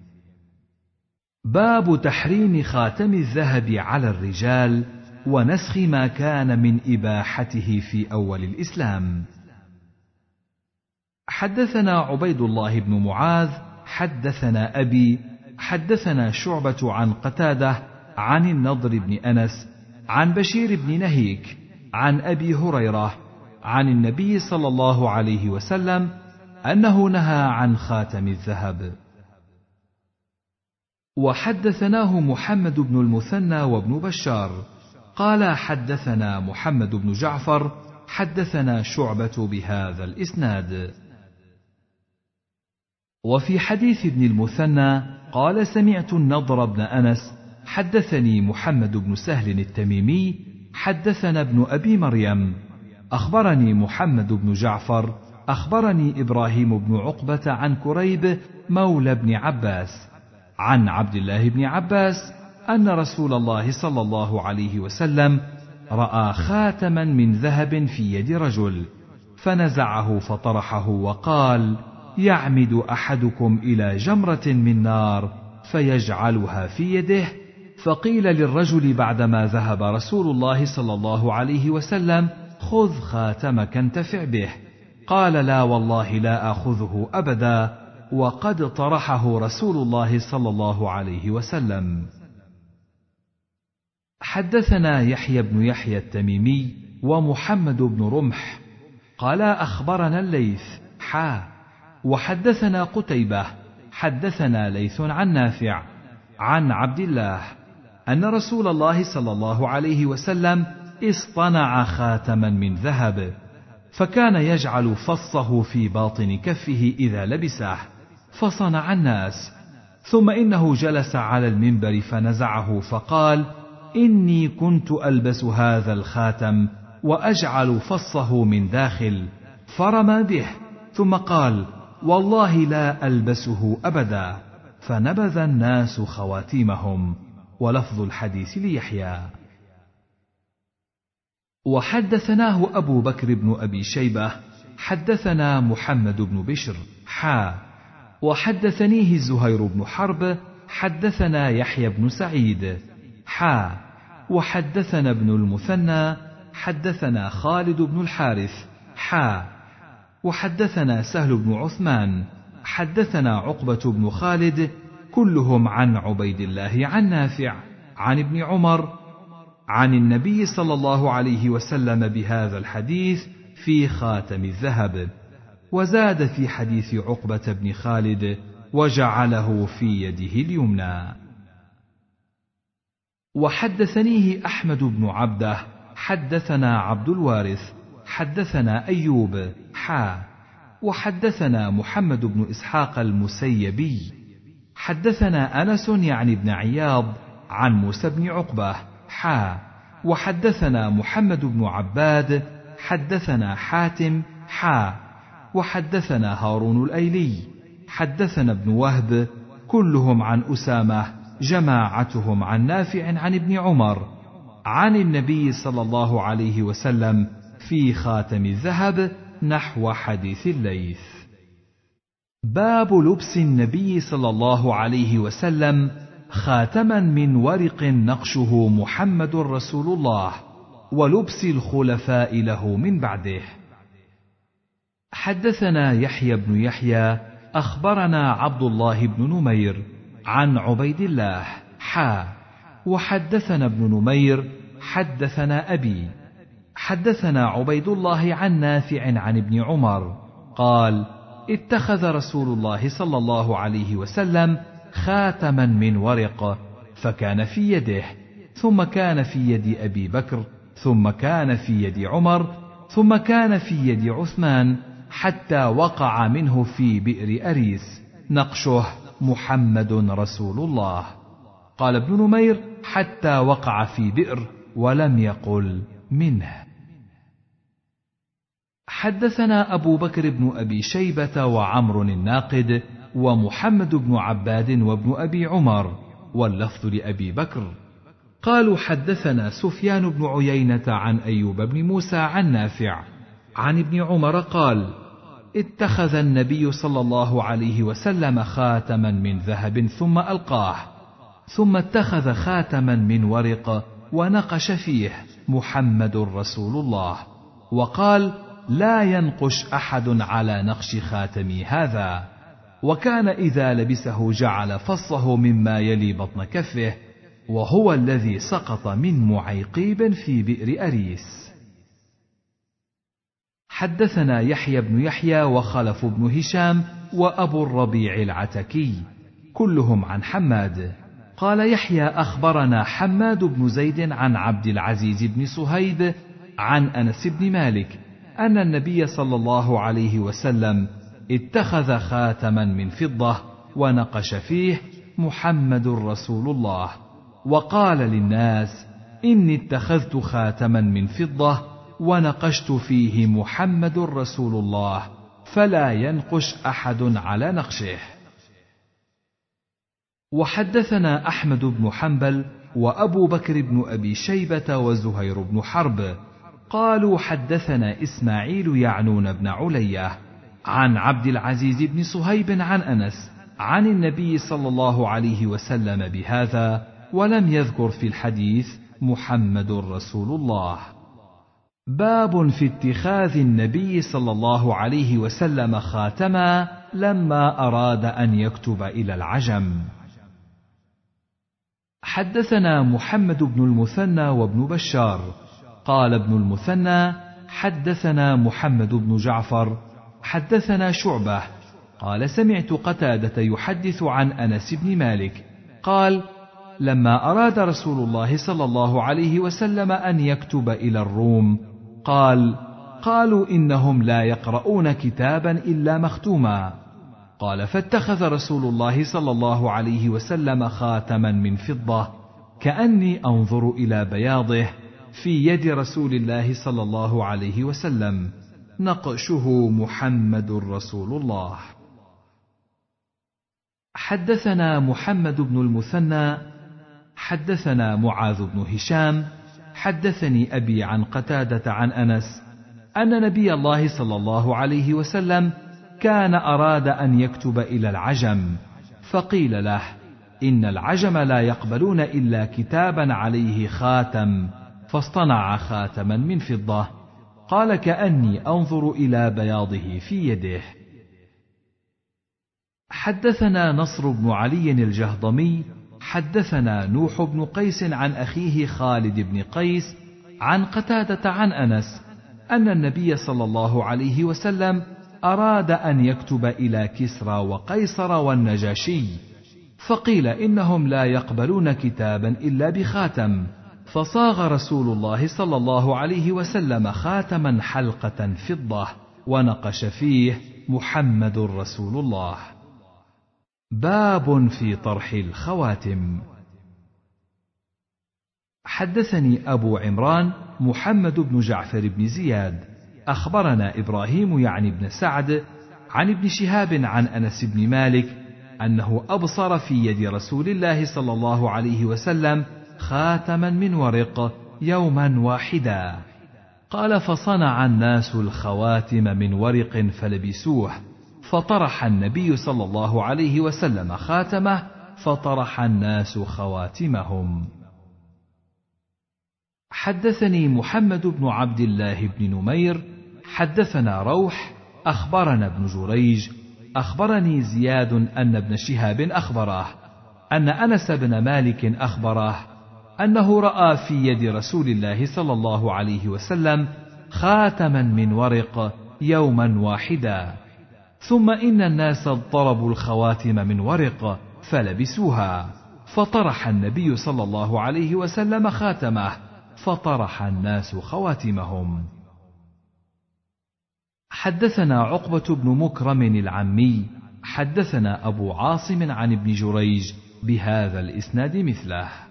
باب تحريم خاتم الذهب على الرجال ونسخ ما كان من إباحته في أول الإسلام. حدثنا عبيد الله بن معاذ حدثنا أبي حدثنا شعبة عن قتادة عن النضر بن أنس عن بشير بن نهيك عن أبي هريرة عن النبي صلى الله عليه وسلم أنه نهى عن خاتم الذهب. وحدثناه محمد بن المثنى وابن بشار. قال حدثنا محمد بن جعفر حدثنا شعبة بهذا الإسناد. وفي حديث ابن المثنى قال سمعت النضر بن أنس حدثني محمد بن سهل التميمي حدثنا ابن أبي مريم أخبرني محمد بن جعفر أخبرني إبراهيم بن عقبة عن كريب مولى بن عباس. عن عبد الله بن عباس أن رسول الله صلى الله عليه وسلم رأى خاتما من ذهب في يد رجل فنزعه فطرحه وقال يعمد أحدكم إلى جمرة من نار فيجعلها في يده فقيل للرجل بعدما ذهب رسول الله صلى الله عليه وسلم خذ خاتمك انتفع به. قال لا والله لا أخذه أبدا وقد طرحه رسول الله صلى الله عليه وسلم. حدثنا يحيى بن يحيى التميمي ومحمد بن رمح. قالا أخبرنا الليث. حا. وحدثنا قتيبة. حدثنا ليث عن نافع. عن عبد الله. أن رسول الله صلى الله عليه وسلم اصطنع خاتما من ذهب فكان يجعل فصه في باطن كفه إذا لبسه فصنع الناس. ثم إنه جلس على المنبر فنزعه فقال إني كنت ألبس هذا الخاتم وأجعل فصه من داخل فرمى به. ثم قال والله لا ألبسه أبدا. فنبذ الناس خواتيمهم. ولفظ الحديث ليحيى. وحدثناه أبو بكر بن أبي شيبة حدثنا محمد بن بشر حا. وحدثنيه زهير بن حرب حدثنا يحيى بن سعيد حا. وحدثنا ابن المثنى حدثنا خالد بن الحارث حا. وحدثنا سهل بن عثمان حدثنا عقبة بن خالد كلهم عن عبيد الله عن نافع عن ابن عمر عن النبي صلى الله عليه وسلم بهذا الحديث في خاتم الذهب. وزاد في حديث عقبة بن خالد وجعله في يده اليمنى. وحدثنيه أحمد بن عبده حدثنا عبد الوارث حدثنا أيوب حا وحدثنا محمد بن إسحاق المسيبي. حدثنا أنس يعني ابن عياض عن موسى بن عقبة حا. وحدثنا محمد بن عباد حدثنا حاتم حا. وحدثنا هارون الأيلي حدثنا ابن وهب كلهم عن أسامة جماعتهم عن نافع عن ابن عمر. عن النبي صلى الله عليه وسلم في خاتم الذهب نحو حديث الليث. باب لبس النبي صلى الله عليه وسلم خاتما من ورق نقشه محمد رسول الله ولبس الخلفاء له من بعده. حدثنا يحيى بن يحيى أخبرنا عبد الله بن نمير عن عبيد الله حا. وحدثنا ابن نمير حدثنا أبي. حدثنا عبيد الله عن نافع عن ابن عمر قال اتخذ رسول الله صلى الله عليه وسلم خاتما من ورق فكان في يده ثم كان في يد أبي بكر ثم كان في يد عمر ثم كان في يد عثمان حتى وقع منه في بئر أريس. نقشه محمد رسول الله. قال ابن نمير حتى وقع في بئر ولم يقل منه. حدثنا أبو بكر بن أبي شيبة وعمر الناقد ومحمد بن عباد وابن أبي عمر واللفظ لأبي بكر. قالوا حدثنا سفيان بن عيينة عن أيوب بن موسى عن نافع عن ابن عمر قال اتخذ النبي صلى الله عليه وسلم خاتما من ذهب ثم ألقاه ثم اتخذ خاتما من ورق ونقش فيه محمد رسول الله وقال لا ينقش أحد على نقش خاتمي هذا. وكان إذا لبسه جعل فصه مما يلي بطن كفه وهو الذي سقط من معيقيب في بئر أريس. حدثنا يحيى بن يحيى وخلف بن هشام وأبو الربيع العتكي كلهم عن حماد. قال يحيى أخبرنا حماد بن زيد عن عبد العزيز بن صهيب عن أنس بن مالك أن النبي صلى الله عليه وسلم اتخذ خاتما من فضة ونقش فيه محمد رسول الله وقال للناس إني اتخذت خاتما من فضة ونقشت فيه محمد رسول الله فلا ينقش أحد على نقشه. وحدثنا أحمد بن حنبل وأبو بكر بن أبي شيبة وزهير بن حرب قالوا حدثنا إسماعيل يعنون بن علية عن عبد العزيز بن صهيب عن أنس عن النبي صلى الله عليه وسلم بهذا ولم يذكر في الحديث محمد رسول الله. باب في اتخاذ النبي صلى الله عليه وسلم خاتما لما أراد أن يكتب إلى العجم. حدثنا محمد بن المثنى وابن بشار قال ابن المثنى حدثنا محمد بن جعفر حدثنا شعبة قال سمعت قتادة يحدث عن أنس بن مالك قال لما أراد رسول الله صلى الله عليه وسلم أن يكتب إلى الروم قال قالوا إنهم لا يقرؤون كتابا إلا مختوما. قال فاتخذ رسول الله صلى الله عليه وسلم خاتما من فضة كأني أنظر إلى بياضه في يد رسول الله صلى الله عليه وسلم. نقشه محمد رسول الله. حدثنا محمد بن المثنى حدثنا معاذ بن هشام حدثني أبي عن قتادة عن أنس أن نبي الله صلى الله عليه وسلم كان أراد أن يكتب إلى العجم. فقيل له إن العجم لا يقبلون إلا كتابا عليه خاتم. فاصطنع خاتما من فضة. قال كأني أنظر إلى بياضه في يده. حدثنا نصر بن علي الجهضمي حدثنا نوح بن قيس عن أخيه خالد بن قيس عن قتادة عن أنس أن النبي صلى الله عليه وسلم أراد أن يكتب إلى كسرى وقيصر والنجاشي فقيل إنهم لا يقبلون كتابا إلا بخاتم. فصاغ رسول الله صلى الله عليه وسلم خاتما حلقة فضة ونقش فيه محمد رسول الله. باب في طرح الخواتم. حدثني أبو عمران محمد بن جعفر بن زياد. أخبرنا إبراهيم يعني بن سعد عن ابن شهاب عن أنس بن مالك أنه أبصر في يد رسول الله صلى الله عليه وسلم خاتما من ورق يوما واحدا. قال فصنع الناس الخواتم من ورق فلبسوه فطرح النبي صلى الله عليه وسلم خاتمه فطرح الناس خواتمهم. حدثني محمد بن عبد الله بن نمير حدثنا روح أخبرنا ابن جريج أخبرني زياد أن ابن شهاب أخبره أن أنس بن مالك أخبره أنه رأى في يد رسول الله صلى الله عليه وسلم خاتما من ورق يوما واحدا. ثم إن الناس ضربوا الخواتم من ورق فلبسوها. فطرح النبي صلى الله عليه وسلم خاتمه فطرح الناس خواتمهم. حدثنا عقبة بن مكرم العمي حدثنا أبو عاصم عن ابن جريج بهذا الإسناد مثله.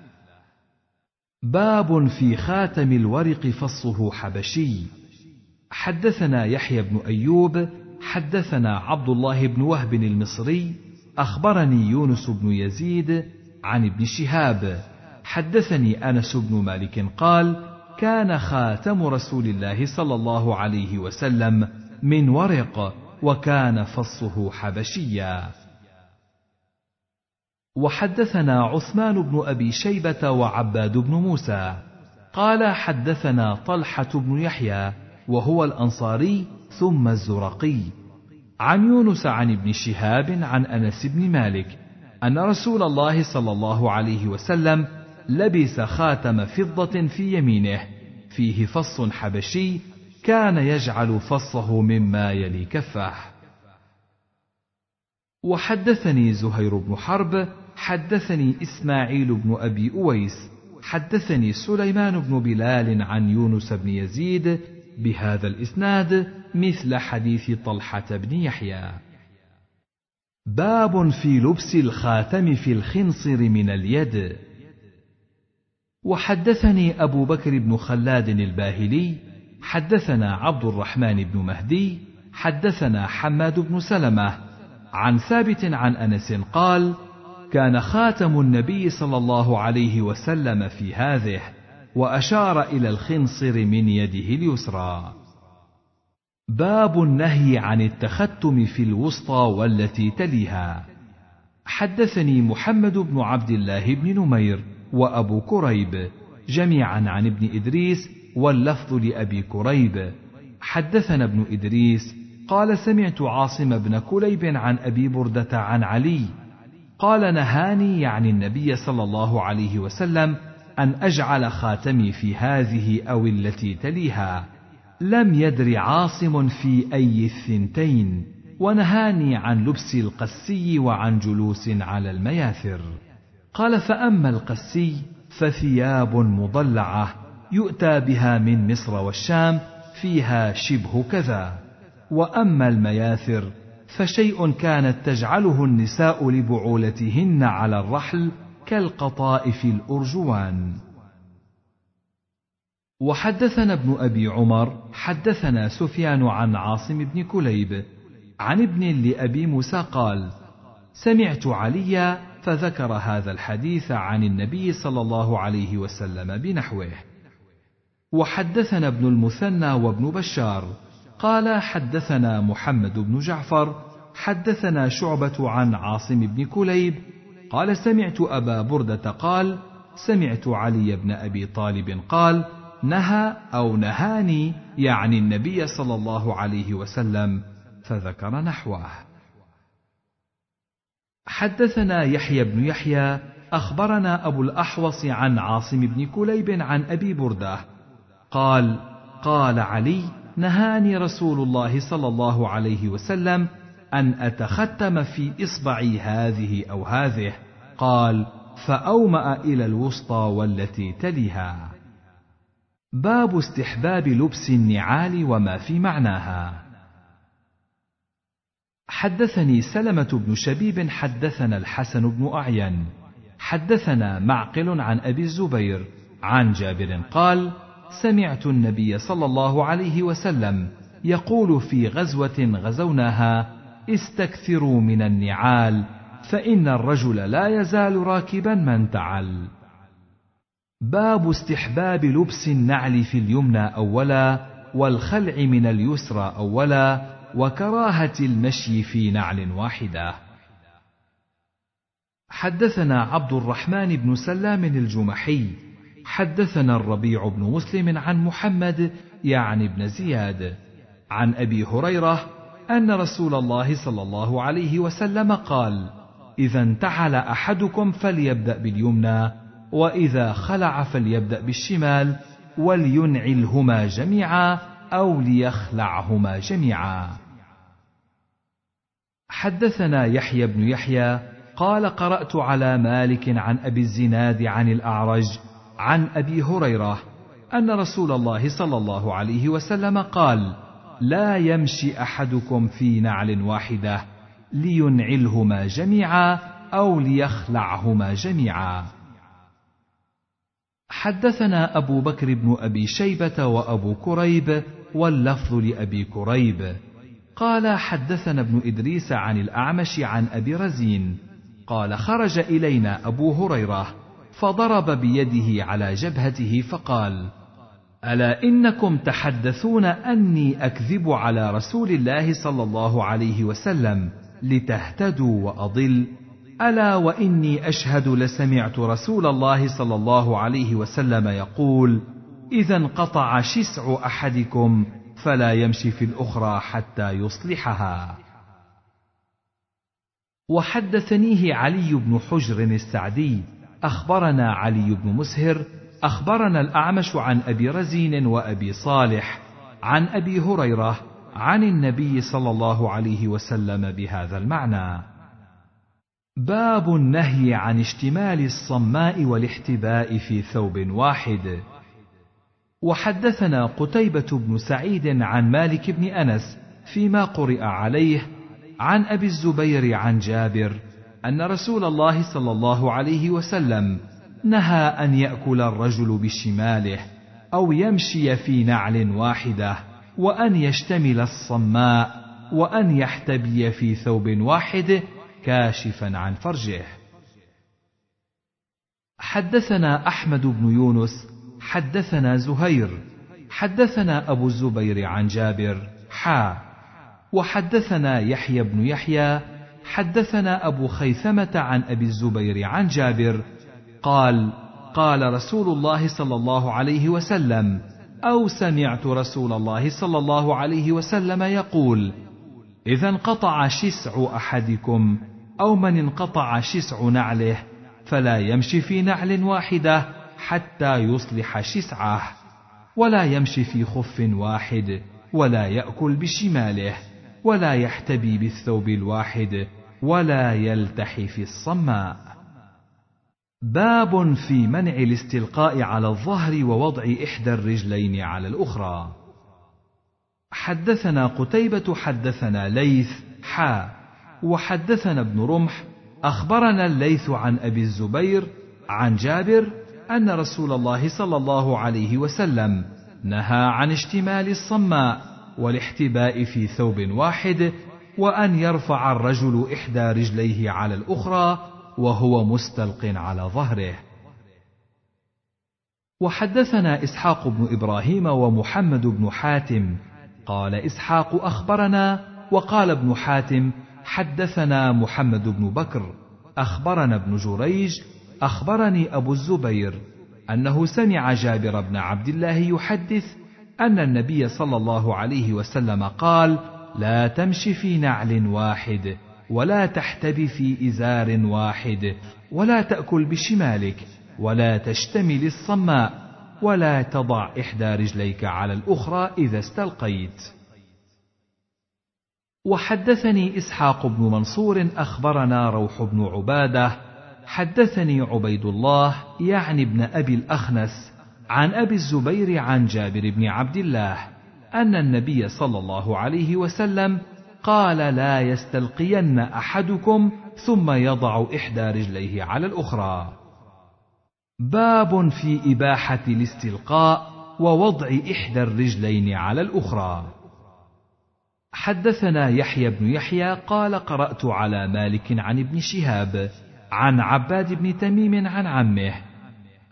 باب في خاتم الورق فصه حبشي. حدثنا يحيى بن أيوب حدثنا عبد الله بن وهب المصري أخبرني يونس بن يزيد عن ابن شهاب. حدثني أنس بن مالك قال كان خاتم رسول الله صلى الله عليه وسلم من ورق وكان فصه حبشيا. وحدثنا عثمان بن أبي شيبة وعباد بن موسى. قال حدثنا طلحة بن يحيى وهو الأنصاري ثم الزرقي. عن يونس عن ابن شهاب عن أنس بن مالك أن رسول الله صلى الله عليه وسلم لبس خاتم فضة في يمينه فيه فص حبشي كان يجعل فصه مما يلي كفه وحدثني زهير بن حرب حدثني إسماعيل بن أبي أويس حدثني سليمان بن بلال عن يونس بن يزيد بهذا الإسناد مثل حديث طلحة بن يحيى. باب في لبس الخاتم في الخنصر من اليد. وحدثني أبو بكر بن خلاد الباهلي حدثنا عبد الرحمن بن مهدي حدثنا حماد بن سلمة عن ثابت عن أنس قال كان خاتم النبي صلى الله عليه وسلم في هذه وأشار إلى الخنصر من يده اليسرى. باب النهي عن التختم في الوسطى والتي تليها. حدثني محمد بن عبد الله بن نمير وأبو كريب جميعا عن ابن إدريس واللفظ لأبي كريب. حدثنا ابن إدريس قال سمعت عاصم بن كليب عن أبي بردة عن علي قال نهاني يعني النبي صلى الله عليه وسلم أن أجعل خاتمي في هذه أو التي تليها. لم يدر عاصم في أي الثنتين ونهاني عن لبس القسي وعن جلوس على المياثر. قال فأما القسي فثياب مضلعة يؤتى بها من مصر والشام فيها شبه كذا. وأما المياثر فشيء كانت تجعله النساء لبعولتهن على الرحل كالقطائف الأرجوان. وحدثنا ابن أبي عمر حدثنا سفيان عن عاصم بن كليب عن ابن لأبي موسى قال سمعت عليا فذكر هذا الحديث عن النبي صلى الله عليه وسلم بنحوه. وحدثنا ابن المثنى وابن بشار قال حدثنا محمد بن جعفر حدثنا شعبة عن عاصم بن كليب قال سمعت أبا بردة قال سمعت علي بن أبي طالب قال نهى أو نهاني يعني النبي صلى الله عليه وسلم فذكر نحوه. حدثنا يحيى بن يحيى أخبرنا أبو الأحوص عن عاصم بن كليب عن أبي بردة قال قال علي نهاني رسول الله صلى الله عليه وسلم أن أتختم في اصبعي هذه أو هذه. قال فأومأ إلى الوسطى والتي تليها. باب استحباب لبس النعال وما في معناها. حدثني سلمة بن شبيب حدثنا الحسن بن أعين. حدثنا معقل عن أبي الزبير عن جابر قال سمعت النبي صلى الله عليه وسلم يقول في غزوة غزوناها استكثروا من النعال فإن الرجل لا يزال راكبا من تعل. باب استحباب لبس النعل في اليمنى اولا والخلع من اليسرى اولا وكراهة المشي في نعل واحدة. حدثنا عبد الرحمن بن سلام الجمحي حدثنا الربيع بن مسلم عن محمد يعني بن زياد عن أبي هريرة أن رسول الله صلى الله عليه وسلم قال إذا انتعل أحدكم فليبدأ باليمنى وإذا خلع فليبدأ بالشمال ولينعلهما جميعا أو ليخلعهما جميعا. حدثنا يحيى بن يحيى قال قرأت على مالك عن أبي الزناد عن الأعرج عن أبي هريرة أن رسول الله صلى الله عليه وسلم قال لا يمشي أحدكم في نعل واحدة لينعلهما جميعا أو ليخلعهما جميعا. حدثنا أبو بكر بن أبي شيبة وأبو كريب واللفظ لأبي كريب. قال حدثنا ابن إدريس عن الأعمش عن أبي رزين. قال خرج إلينا أبو هريرة فضرب بيده على جبهته فقال ألا إنكم تحدثون أني أكذب على رسول الله صلى الله عليه وسلم لتهتدوا وأضل؟ ألا وإني أشهد لسمعت رسول الله صلى الله عليه وسلم يقول إذا انقطع شسع أحدكم فلا يمشي في الأخرى حتى يصلحها. وحدثنيه علي بن حجر السعدي أخبرنا علي بن مسهر أخبرنا الأعمش عن أبي رزين وأبي صالح عن أبي هريرة عن النبي صلى الله عليه وسلم بهذا المعنى. باب النهي عن اشتمال الصماء والاحتباء في ثوب واحد. وحدثنا قتيبة بن سعيد عن مالك بن أنس فيما قرئ عليه عن أبي الزبير عن جابر أن رسول الله صلى الله عليه وسلم نهى أن يأكل الرجل بشماله أو يمشي في نعل واحدة وأن يشتمل الصماء وأن يحتبي في ثوب واحد كاشفا عن فرجه. حدثنا أحمد بن يونس حدثنا زهير حدثنا أبو الزبير عن جابر حا وحدثنا يحيى بن يحيى حدثنا أبو خيثمة عن أبي الزبير عن جابر قال قال رسول الله صلى الله عليه وسلم أو سمعت رسول الله صلى الله عليه وسلم يقول إذا انقطع شسع أحدكم أو من انقطع شسع نعله فلا يمشي في نعل واحدة حتى يصلح شسعه ولا يمشي في خف واحد ولا يأكل بشماله ولا يحتبي بالثوب الواحد ولا يلتحي في الصماء. باب في منع الاستلقاء على الظهر ووضع إحدى الرجلين على الأخرى. حدثنا قتيبة حدثنا ليث حا وحدثنا ابن رمح أخبرنا الليث عن أبي الزبير عن جابر أن رسول الله صلى الله عليه وسلم نهى عن اشتمال الصماء والاحتباء في ثوب واحد وأن يرفع الرجل إحدى رجليه على الأخرى وهو مستلق على ظهره. وحدثنا إسحاق بن إبراهيم ومحمد بن حاتم. قال إسحاق أخبرنا وقال ابن حاتم حدثنا محمد بن بكر أخبرنا ابن جريج أخبرني أبو الزبير أنه سمع جابر بن عبد الله يحدث أن النبي صلى الله عليه وسلم قال لا تمش في نعل واحد ولا تحتبي في إزار واحد ولا تأكل بشمالك ولا تشتمل الصماء ولا تضع إحدى رجليك على الأخرى إذا استلقيت. وحدثني إسحاق بن منصور أخبرنا روح بن عبادة حدثني عبيد الله يعني ابن أبي الأخنس عن أبي الزبير عن جابر بن عبد الله. أن النبي صلى الله عليه وسلم قال لا يستلقين أحدكم ثم يضع إحدى رجليه على الأخرى. باب في إباحة الاستلقاء ووضع إحدى الرجلين على الأخرى. حدثنا يحيى بن يحيى قال قرأت على مالك عن ابن شهاب عن عباد بن تميم عن عمه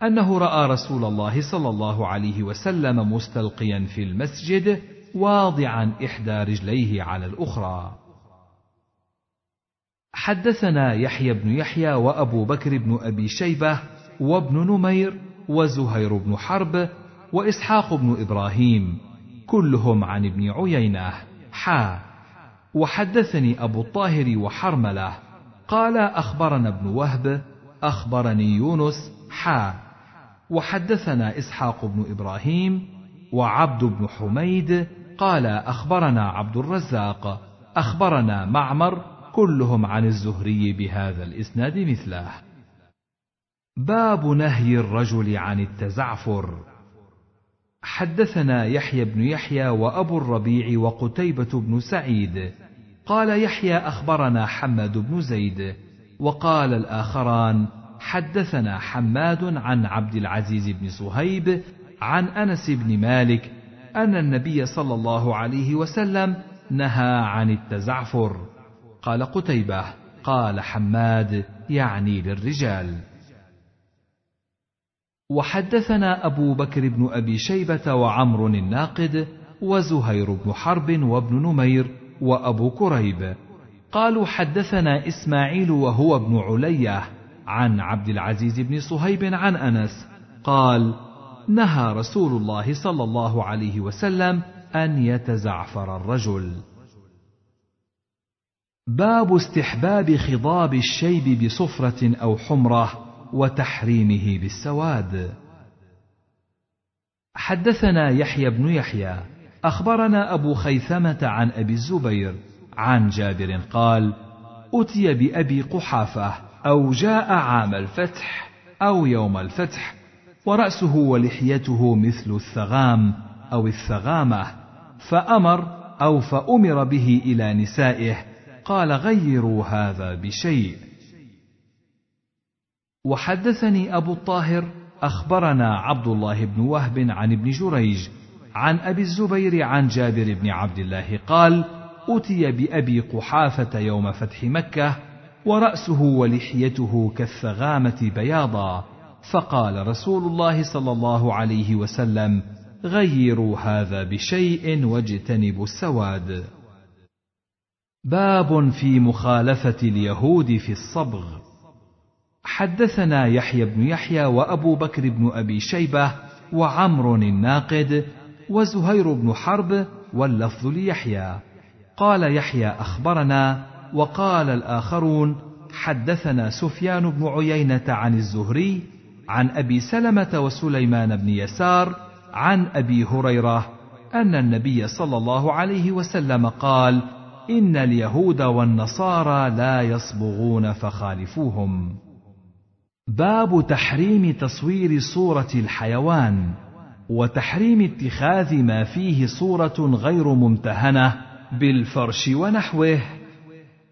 أنه رأى رسول الله صلى الله عليه وسلم مستلقيا في المسجد واضعا إحدى رجليه على الأخرى. حدثنا يحيى بن يحيى وأبو بكر بن أبي شيبة وابن نمير وزهير بن حرب وإسحاق بن إبراهيم كلهم عن ابن عيينة. حا. وحدثني أبو الطاهر وحرملة. قال أخبرنا ابن وهب أخبرني يونس. حا. وحدثنا إسحاق بن إبراهيم وعبد بن حميد قال أخبرنا عبد الرزاق أخبرنا معمر كلهم عن الزهري بهذا الإسناد مثله. باب نهي الرجل عن التزعفر. حدثنا يحيى بن يحيى وأبو الربيع وقتيبة بن سعيد. قال يحيى أخبرنا حماد بن زيد وقال الآخران حدثنا حماد عن عبد العزيز بن صهيب عن أنس بن مالك أن النبي صلى الله عليه وسلم نهى عن التزعفر. قال قتيبة قال حماد يعني للرجال. وحدثنا أبو بكر بن أبي شيبة وعمر الناقد وزهير بن حرب وابن نمير وأبو كريب. قالوا حدثنا إسماعيل وهو ابن علية. عن عبد العزيز بن صهيب عن أنس قال نهى رسول الله صلى الله عليه وسلم أن يتزعفر الرجل. باب استحباب خضاب الشيب بصفرة أو حمرة وتحريمه بالسواد. حدثنا يحيى بن يحيى. أخبرنا أبو خيثمة عن أبي الزبير عن جابر قال أتي بأبي قحافة أو جاء عام الفتح أو يوم الفتح ورأسه ولحيته مثل الثغام أو الثغامة فأمر أو فأمر به إلى نسائه قال غيروا هذا بشيء. وحدثني أبو الطاهر أخبرنا عبد الله بن وهب عن ابن جريج عن أبي الزبير عن جابر بن عبد الله قال اتي بأبي قحافة يوم فتح مكة ورأسه ولحيته كالثغامة بياضا فقال رسول الله صلى الله عليه وسلم غيروا هذا بشيء واجتنبوا السواد. باب في مخالفة اليهود في الصبغ. حدثنا يحيى بن يحيى وأبو بكر بن أبي شيبة وعمر الناقد وزهير بن حرب واللفظ ليحيى. قال يحيى أخبرنا وقال الآخرون حدثنا سفيان بن عيينة عن الزهري عن أبي سلمة وسليمان بن يسار عن أبي هريرة أن النبي صلى الله عليه وسلم قال إن اليهود والنصارى لا يصبغون فخالفوهم. باب تحريم تصوير صورة الحيوان وتحريم اتخاذ ما فيه صورة غير ممتهنة بالفرش ونحوه.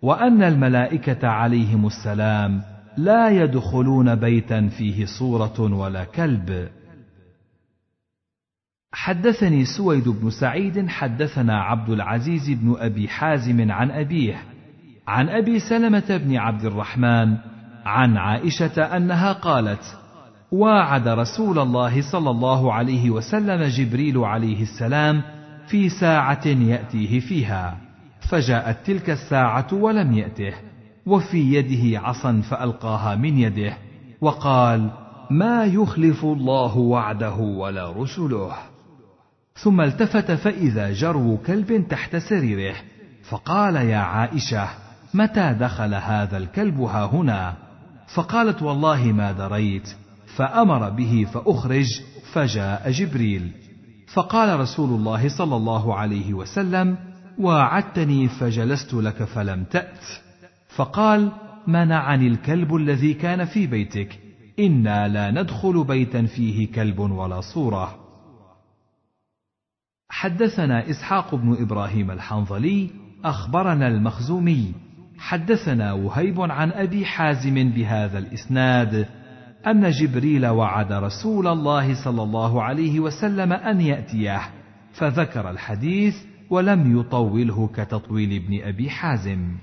وأن الملائكة عليهم السلام لا يدخلون بيتا فيه صورة ولا كلب. حدثني سويد بن سعيد حدثنا عبد العزيز بن أبي حازم عن أبيه عن أبي سلمة بن عبد الرحمن عن عائشة أنها قالت واعد رسول الله صلى الله عليه وسلم جبريل عليه السلام في ساعة يأتيه فيها. فجاءت تلك الساعة ولم يأته وفي يده عصا فألقاها من يده وقال ما يخلف الله وعده ولا رسله. ثم التفت فإذا جرو كلب تحت سريره فقال يا عائشة متى دخل هذا الكلب ها هنا؟ فقالت والله ما دريت. فأمر به فأخرج فجاء جبريل. فقال رسول الله صلى الله عليه وسلم واعدتني فجلست لك فلم تأت. فقال منعني الكلب الذي كان في بيتك. إنا لا ندخل بيتا فيه كلب ولا صورة. حدثنا إسحاق بن إبراهيم الحنظلي أخبرنا المخزومي. حدثنا وهيب عن أبي حازم بهذا الإسناد أن جبريل وعد رسول الله صلى الله عليه وسلم أن يأتيه. فذكر الحديث ولم يطوله كتطويل ابن أبي حازم.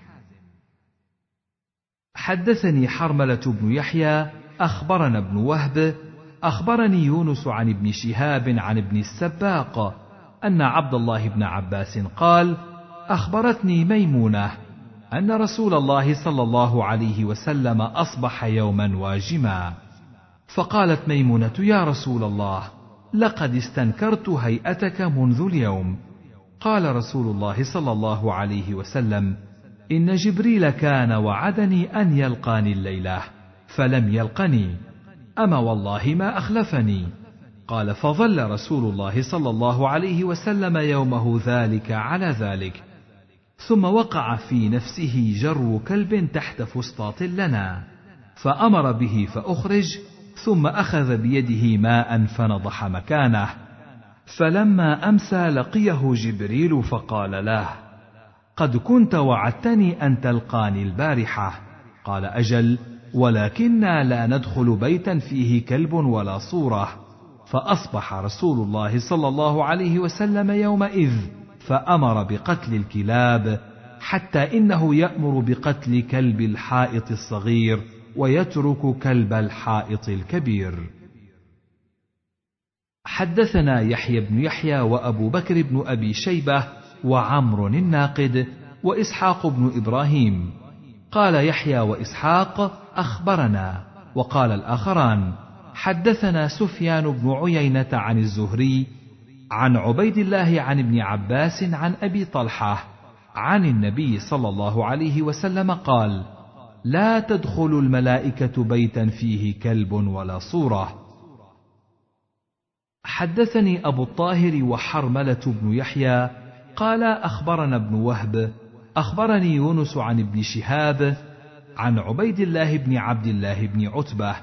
حدثني حرملة بن يحيى أخبرنا ابن وهب أخبرني يونس عن ابن شهاب عن ابن السباق أن عبد الله بن عباس قال أخبرتني ميمونة أن رسول الله صلى الله عليه وسلم أصبح يوما واجما. فقالت ميمونة يا رسول الله لقد استنكرت هيئتك منذ اليوم قال رسول الله صلى الله عليه وسلم إن جبريل كان وعدني أن يلقاني الليلة فلم يلقني أما والله ما أخلفني. قال فظل رسول الله صلى الله عليه وسلم يومه ذلك على ذلك ثم وقع في نفسه جر كلب تحت فسطاط لنا فأمر به فأخرج ثم أخذ بيده ماء فنضح مكانه فلما أمسى لقيه جبريل فقال له قد كنت وعدتني أن تلقاني البارحة. قال أجل ولكنا لا ندخل بيتا فيه كلب ولا صورة. فأصبح رسول الله صلى الله عليه وسلم يومئذ فأمر بقتل الكلاب حتى إنه يأمر بقتل كلب الحائط الصغير ويترك كلب الحائط الكبير. حدثنا يحيى بن يحيى وأبو بكر بن أبي شيبة وعمر الناقد وإسحاق بن إبراهيم. قال يحيى وإسحاق أخبرنا. وقال الآخران حدثنا سفيان بن عيينة عن الزهري عن عبيد الله عن ابن عباس عن أبي طلحة عن النبي صلى الله عليه وسلم قال لا تدخل الملائكة بيتا فيه كلب ولا صورة. حدثني أبو الطاهر وحرملة بن يحيى قال أخبرنا ابن وهب أخبرني يونس عن ابن شهاب عن عبيد الله بن عبد الله بن عتبة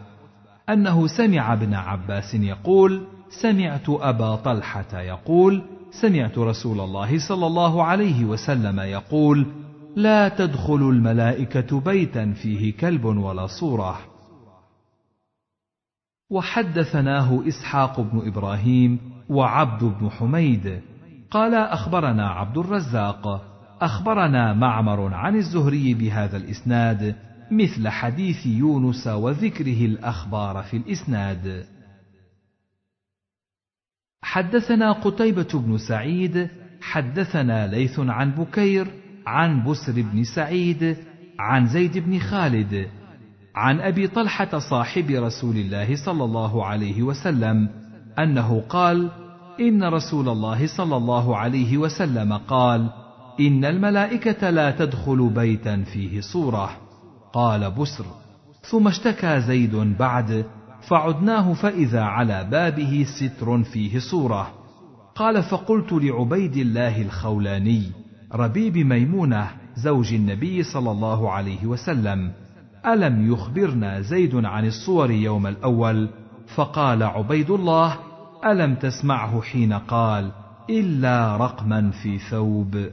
أنه سمع ابن عباس يقول سمعت أبا طلحة يقول سمعت رسول الله صلى الله عليه وسلم يقول لا تدخل الملائكة بيتا فيه كلب ولا صورة. وحدثناه إسحاق بن إبراهيم وعبد بن حميد. قال أخبرنا عبد الرزاق أخبرنا معمر عن الزهري بهذا الإسناد مثل حديث يونس وذكره الأخبار في الإسناد. حدثنا قتيبة بن سعيد حدثنا ليث عن بكير عن بسر بن سعيد عن زيد بن خالد عن أبي طلحة صاحب رسول الله صلى الله عليه وسلم أنه قال إن رسول الله صلى الله عليه وسلم قال إن الملائكة لا تدخل بيتا فيه صورة قال بسر. ثم اشتكى زيد بعد فعدناه فإذا على بابه ستر فيه صورة. قال فقلت لعبيد الله الخولاني ربيب ميمونة زوج النبي صلى الله عليه وسلم ألم يخبرنا زيد عن الصور يوم الأول؟ فقال عبيد الله ألم تسمعه حين قال إلا رقما في ثوب.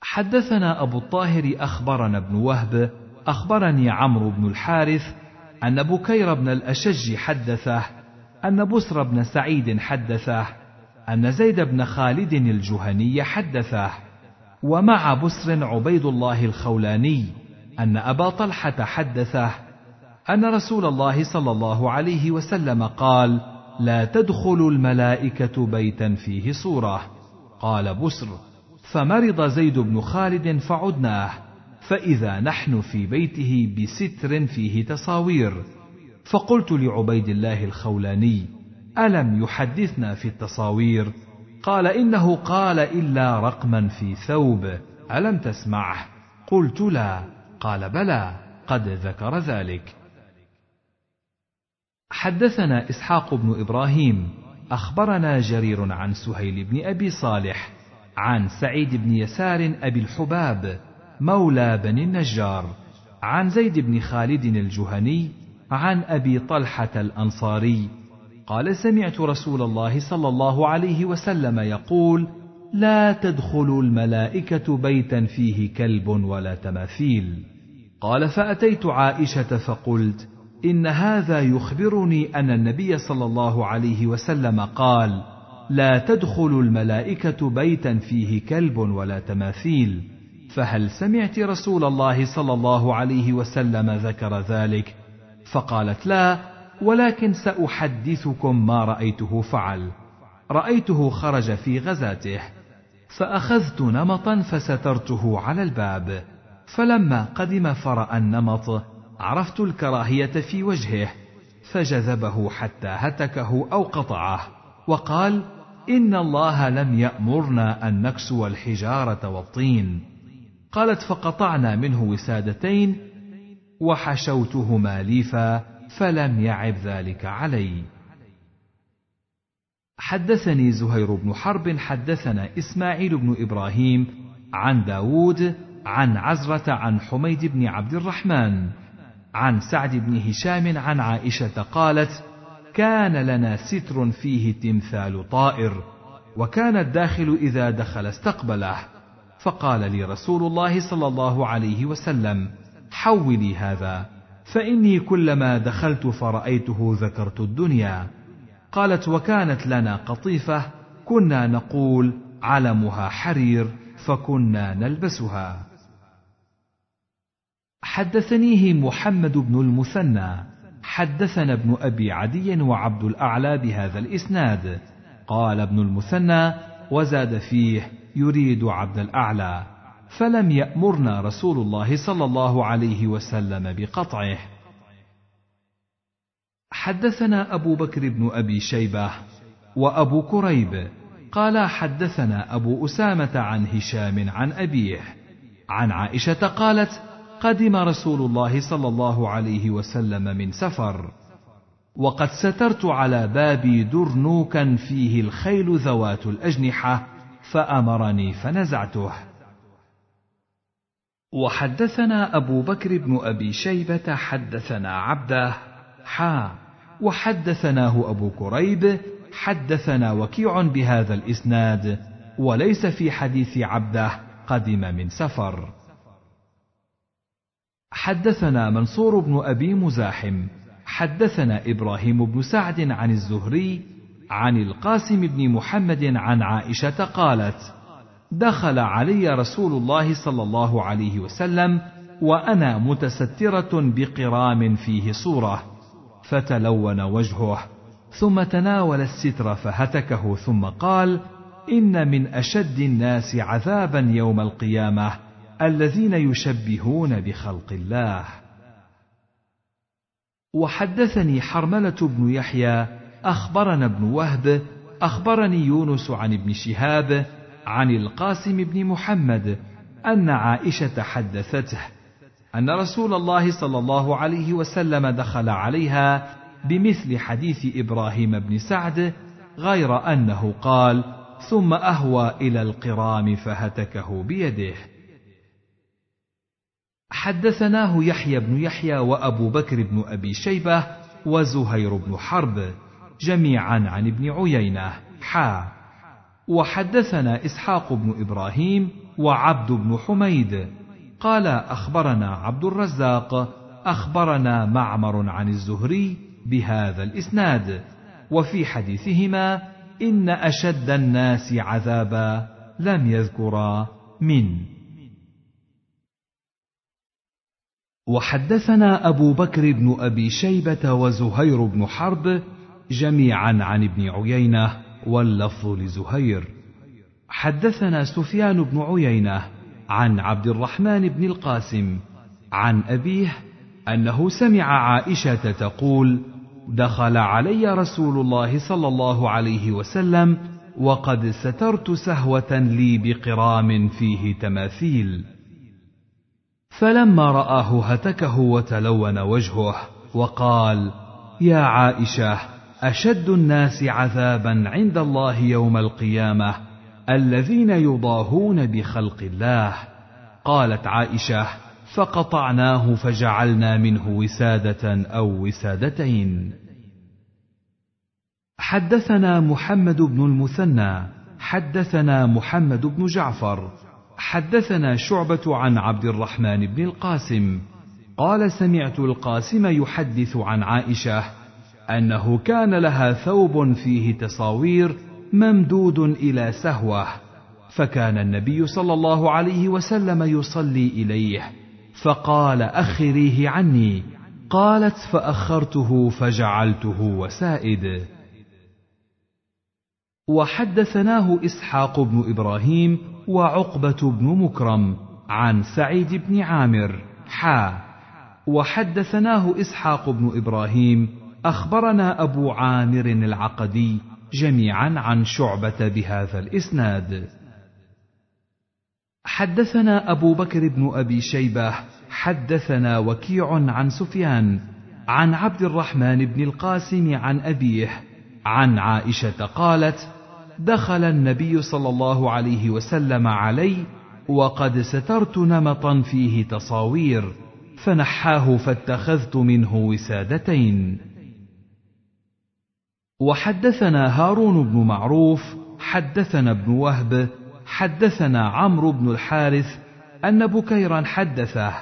حدثنا أبو الطاهر أخبرنا ابن وهب أخبرني عمرو بن الحارث أن بكير بن الأشج حدثه أن بسر بن سعيد حدثه أن زيد بن خالد الجهني حدثه ومع بسر عبيد الله الخولاني أن أبا طلحة حدثه أن رسول الله صلى الله عليه وسلم قال لا تدخل الملائكة بيتا فيه صورة. قال بسر فمرض زيد بن خالد فعدناه فإذا نحن في بيته بستر فيه تصاوير. فقلت لعبيد الله الخولاني ألم يحدثنا في التصاوير؟ قال إنه قال إلا رقما في ثوب ألم تسمعه؟ قلت لا. قال بلى قد ذكر ذلك. حدثنا إسحاق بن إبراهيم أخبرنا جرير عن سهيل بن أبي صالح عن سعيد بن يسار أبي الحباب مولى بني النجار عن زيد بن خالد الجهني عن أبي طلحة الأنصاري. قال سمعت رسول الله صلى الله عليه وسلم يقول لا تدخلوا الملائكة بيتا فيه كلب ولا تماثيل. قال فأتيت عائشة فقلت إن هذا يخبرني أن النبي صلى الله عليه وسلم قال لا تدخل الملائكة بيتا فيه كلب ولا تماثيل. فهل سمعت رسول الله صلى الله عليه وسلم ذكر ذلك؟ فقالت لا ولكن سأحدثكم ما رأيته فعل. رأيته خرج في غزاته. فأخذت نمطا فسترته على الباب فلما قدم فرأى النمط عرفت الكراهية في وجهه فجذبه حتى هتكه أو قطعه وقال إن الله لم يأمرنا أن نكسو الحجارة والطين. قالت فقطعنا منه وسادتين وحشوتهما ليفا فلم يعب ذلك علي. حدثني زهير بن حرب حدثنا إسماعيل بن إبراهيم عن داود عن عزرة عن حميد بن عبد الرحمن عن سعد بن هشام عن عائشة قالت كان لنا ستر فيه تمثال طائر وكان الداخل إذا دخل استقبله فقال لي رسول الله صلى الله عليه وسلم حولي هذا فإني كلما دخلت فرأيته ذكرت الدنيا قالت وكانت لنا قطيفة كنا نقول علمها حرير فكنا نلبسها. حدثنيه محمد بن المثنى حدثنا ابن أبي عدي وعبد الأعلى بهذا الإسناد. قال ابن المثنى وزاد فيه يريد عبد الأعلى فلم يأمرنا رسول الله صلى الله عليه وسلم بقطعه. حدثنا أبو بكر بن أبي شيبة وأبو كريب قال حدثنا أبو أسامة عن هشام عن أبيه عن عائشة قالت قدم رسول الله صلى الله عليه وسلم من سفر وقد سترت على بابي درنوكا فيه الخيل ذوات الأجنحة فأمرني فنزعته. وحدثنا أبو بكر بن أبي شيبة حدثنا عبده حا وحدثناه أبو كريب حدثنا وكيع بهذا الإسناد وليس في حديث عبده قدم من سفر. حدثنا منصور بن أبي مزاحم حدثنا إبراهيم بن سعد عن الزهري عن القاسم بن محمد عن عائشة قالت: دخل علي رسول الله صلى الله عليه وسلم وأنا متسترة بقرام فيه صورة. فتلون وجهه ثم تناول الستر فهتكه ثم قال إن من أشد الناس عذابا يوم القيامة الذين يشبهون بخلق الله. وحدثني حرملة بن يحيى أخبرنا ابن وهب أخبرني يونس عن ابن شهاب عن القاسم بن محمد أن عائشة حدثته. أن رسول الله صلى الله عليه وسلم دخل عليها بمثل حديث إبراهيم بن سعد غير أنه قال ثم أهوى إلى القرام فهتكه بيده حدثناه يحيى بن يحيى وأبو بكر بن أبي شيبة وزهير بن حرب جميعا عن ابن عيينة. حا. وحدثنا إسحاق بن إبراهيم وعبد بن حميد. قال أخبرنا عبد الرزاق أخبرنا معمر عن الزهري بهذا الإسناد وفي حديثهما إن أشد الناس عذابا لم يذكرا من. وحدثنا أبو بكر بن أبي شيبة وزهير بن حرب جميعا عن ابن عيينة واللفظ لزهير. حدثنا سفيان بن عيينة عن عبد الرحمن بن القاسم عن أبيه أنه سمع عائشة تقول دخل علي رسول الله صلى الله عليه وسلم وقد سترت سهوة لي بقرام فيه تماثيل. فلما رآه هتكه وتلون وجهه وقال يا عائشة أشد الناس عذابا عند الله يوم القيامة الذين يضاهون بخلق الله. قالت عائشة فقطعناه فجعلنا منه وسادة أو وسادتين. حدثنا محمد بن المثنى حدثنا محمد بن جعفر حدثنا شعبة عن عبد الرحمن بن القاسم. قال سمعت القاسم يحدث عن عائشة أنه كان لها ثوب فيه تصاوير ممدود إلى سهوة فكان النبي صلى الله عليه وسلم يصلي إليه فقال أخريه عني قالت فأخرته فجعلته وسائد. وحدثناه إسحاق بن إبراهيم وعقبة بن مكرم عن سعيد بن عامر حا. وحدثناه إسحاق بن إبراهيم أخبرنا أبو عامر العقدي جميعا عن شعبة بهذا الإسناد. حدثنا أبو بكر بن أبي شيبة حدثنا وكيع عن سفيان عن عبد الرحمن بن القاسم عن أبيه عن عائشة قالت دخل النبي صلى الله عليه وسلم علي وقد سترت نمطا فيه تصاوير فنحاه فاتخذت منه وسادتين. وحدثنا هارون بن معروف حدثنا ابن وهب حدثنا عمرو بن الحارث أن بكيرا حدثه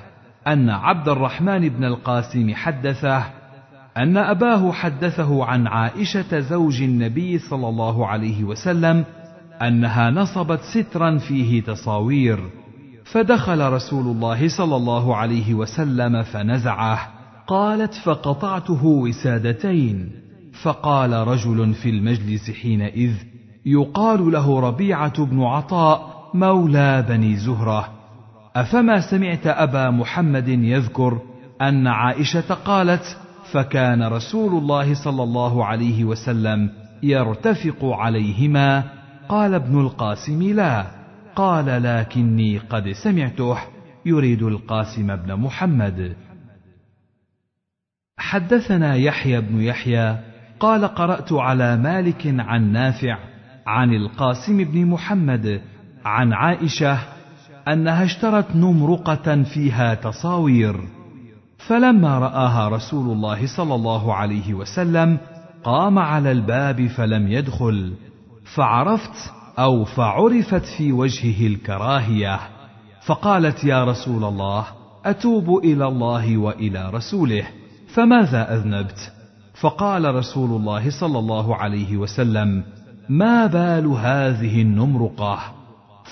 أن عبد الرحمن بن القاسم حدثه أن أباه حدثه عن عائشة زوج النبي صلى الله عليه وسلم أنها نصبت سترا فيه تصاوير فدخل رسول الله صلى الله عليه وسلم فنزعه قالت فقطعته وسادتين. فقال رجل في المجلس حينئذ يقال له ربيعة بن عطاء مولى بني زهرة أفما سمعت أبا محمد يذكر أن عائشة قالت فكان رسول الله صلى الله عليه وسلم يرتفق عليهما قال ابن القاسم لا قال لكني قد سمعته يريد القاسم بن محمد. حدثنا يحيى بن يحيى قال قرأت على مالك عن نافع عن القاسم بن محمد عن عائشة أنها اشترت نمرقة فيها تصاوير فلما رآها رسول الله صلى الله عليه وسلم قام على الباب فلم يدخل فعرفت أو فعرفت في وجهه الكراهية فقالت يا رسول الله أتوب إلى الله وإلى رسوله فماذا أذنبت؟ فقال رسول الله صلى الله عليه وسلم ما بال هذه النمرقة؟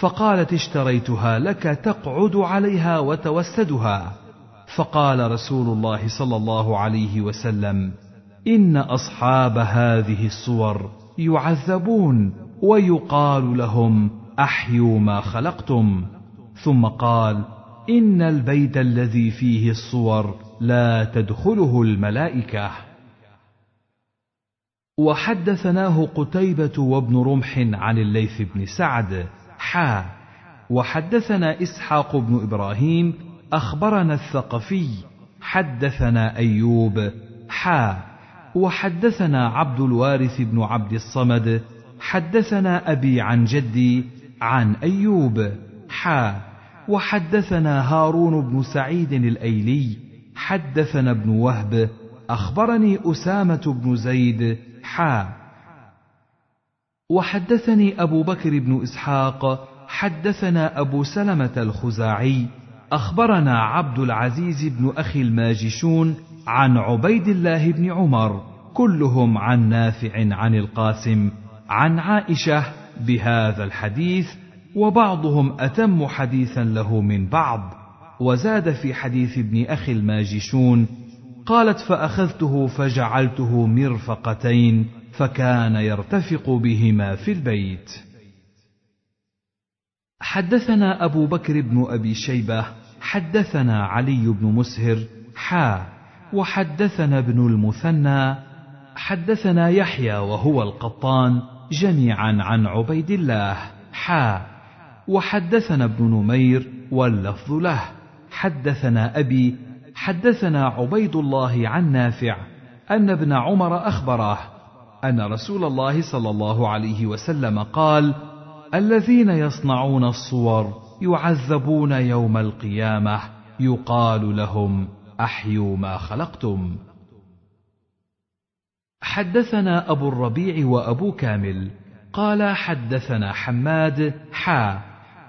فقالت اشتريتها لك تقعد عليها وتوسدها. فقال رسول الله صلى الله عليه وسلم إن أصحاب هذه الصور يعذبون ويقال لهم أحيوا ما خلقتم. ثم قال إن البيت الذي فيه الصور لا تدخله الملائكة. وحدثناه قتيبة وابن رمح عن الليث بن سعد. حا وحدثنا إسحاق بن إبراهيم. أخبرنا الثقفي. حدثنا أيوب. حا وحدثنا عبد الوارث بن عبد الصمد. حدثنا أبي عن جدي عن أيوب. حا وحدثنا هارون بن سعيد الأيلي. حدثنا ابن وهب. أخبرني أسامة بن زيد. حا وحدثني أبو بكر بن إسحاق حدثنا أبو سلمة الخزاعي أخبرنا عبد العزيز بن أخي الماجشون عن عبيد الله بن عمر كلهم عن نافع عن القاسم عن عائشة بهذا الحديث وبعضهم أتم حديثا له من بعض وزاد في حديث ابن أخي الماجشون قالت فأخذته فجعلته مرفقتين فكان يرتفق بهما في البيت. حدثنا أبو بكر بن أبي شيبة حدثنا علي بن مسهر حا وحدثنا ابن المثنى حدثنا يحيى وهو القطان جميعا عن عبيد الله حا وحدثنا ابن نمير واللفظ له حدثنا أبي حدثنا عبيد الله عن نافع أن ابن عمر اخبره أن رسول الله صلى الله عليه وسلم قال الذين يصنعون الصور يعذبون يوم القيامة يقال لهم أحيوا ما خلقتم. حدثنا أبو الربيع وأبو كامل قال حدثنا حماد حا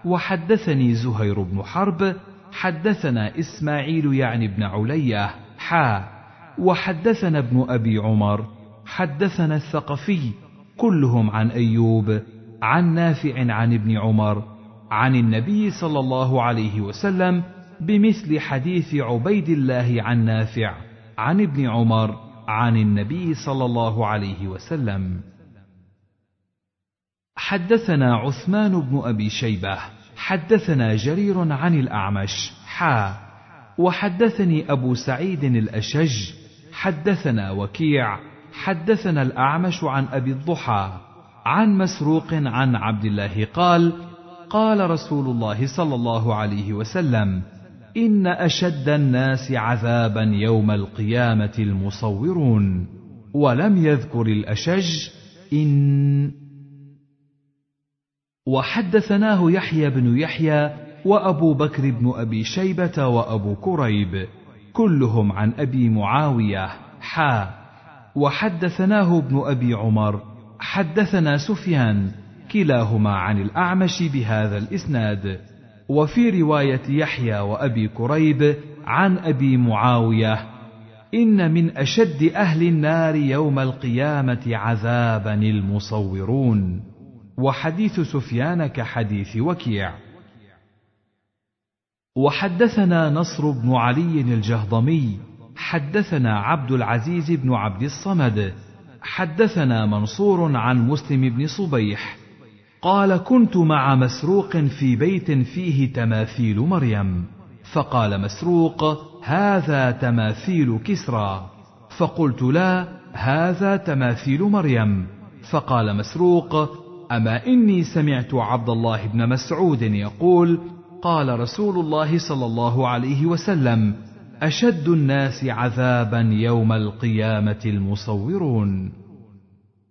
وحدثني زهير بن حرب حدثنا إسماعيل يعني ابن علية حا. وحدثنا ابن أبي عمر حدثنا الثقفي كلهم عن أيوب عن نافع عن ابن عمر عن النبي صلى الله عليه وسلم بمثل حديث عبيد الله عن نافع عن ابن عمر عن النبي صلى الله عليه وسلم. حدثنا عثمان بن أبي شيبة حدثنا جرير عن الأعمش. حا. وحدثني أبو سعيد الأشج. حدثنا وكيع. حدثنا الأعمش عن أبي الضحى. عن مسروق عن عبد الله قال قال رسول الله صلى الله عليه وسلم إن أشد الناس عذابا يوم القيامة المصورون. ولم يذكر الأشج إن وحدثناه يحيى بن يحيى وأبو بكر بن أبي شيبة وأبو كريب كلهم عن أبي معاوية حا. وحدثناه ابن أبي عمر حدثنا سفيان كلاهما عن الأعمش بهذا الإسناد. وفي رواية يحيى وأبي كريب عن أبي معاوية إن من أشد أهل النار يوم القيامة عذابا المصورون. وحديث سفيان كحديث وكيع. وحدثنا نصر بن علي الجهضمي حدثنا عبد العزيز بن عبد الصمد حدثنا منصور عن مسلم بن صبيح قال كنت مع مسروق في بيت فيه تماثيل مريم فقال مسروق هذا تماثيل كسرى فقلت لا هذا تماثيل مريم فقال مسروق اما اني سمعت عبد الله بن مسعود يقول قال رسول الله صلى الله عليه وسلم اشد الناس عذابا يوم القيامه المصورون.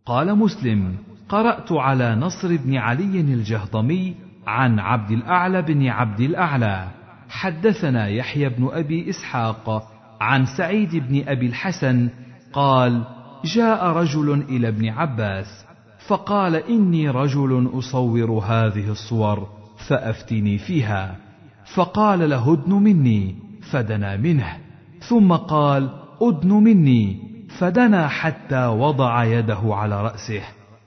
قال مسلم قرات على نصر بن علي الجهضمي عن عبد الاعلى بن عبد الاعلى. حدثنا يحيى بن ابي اسحاق عن سعيد بن ابي الحسن قال جاء رجل إلى ابن عباس فقال إني رجل أصور هذه الصور فأفتني فيها. فقال له ادن مني فدنا منه. ثم قال ادن مني فدنا حتى وضع يده على رأسه.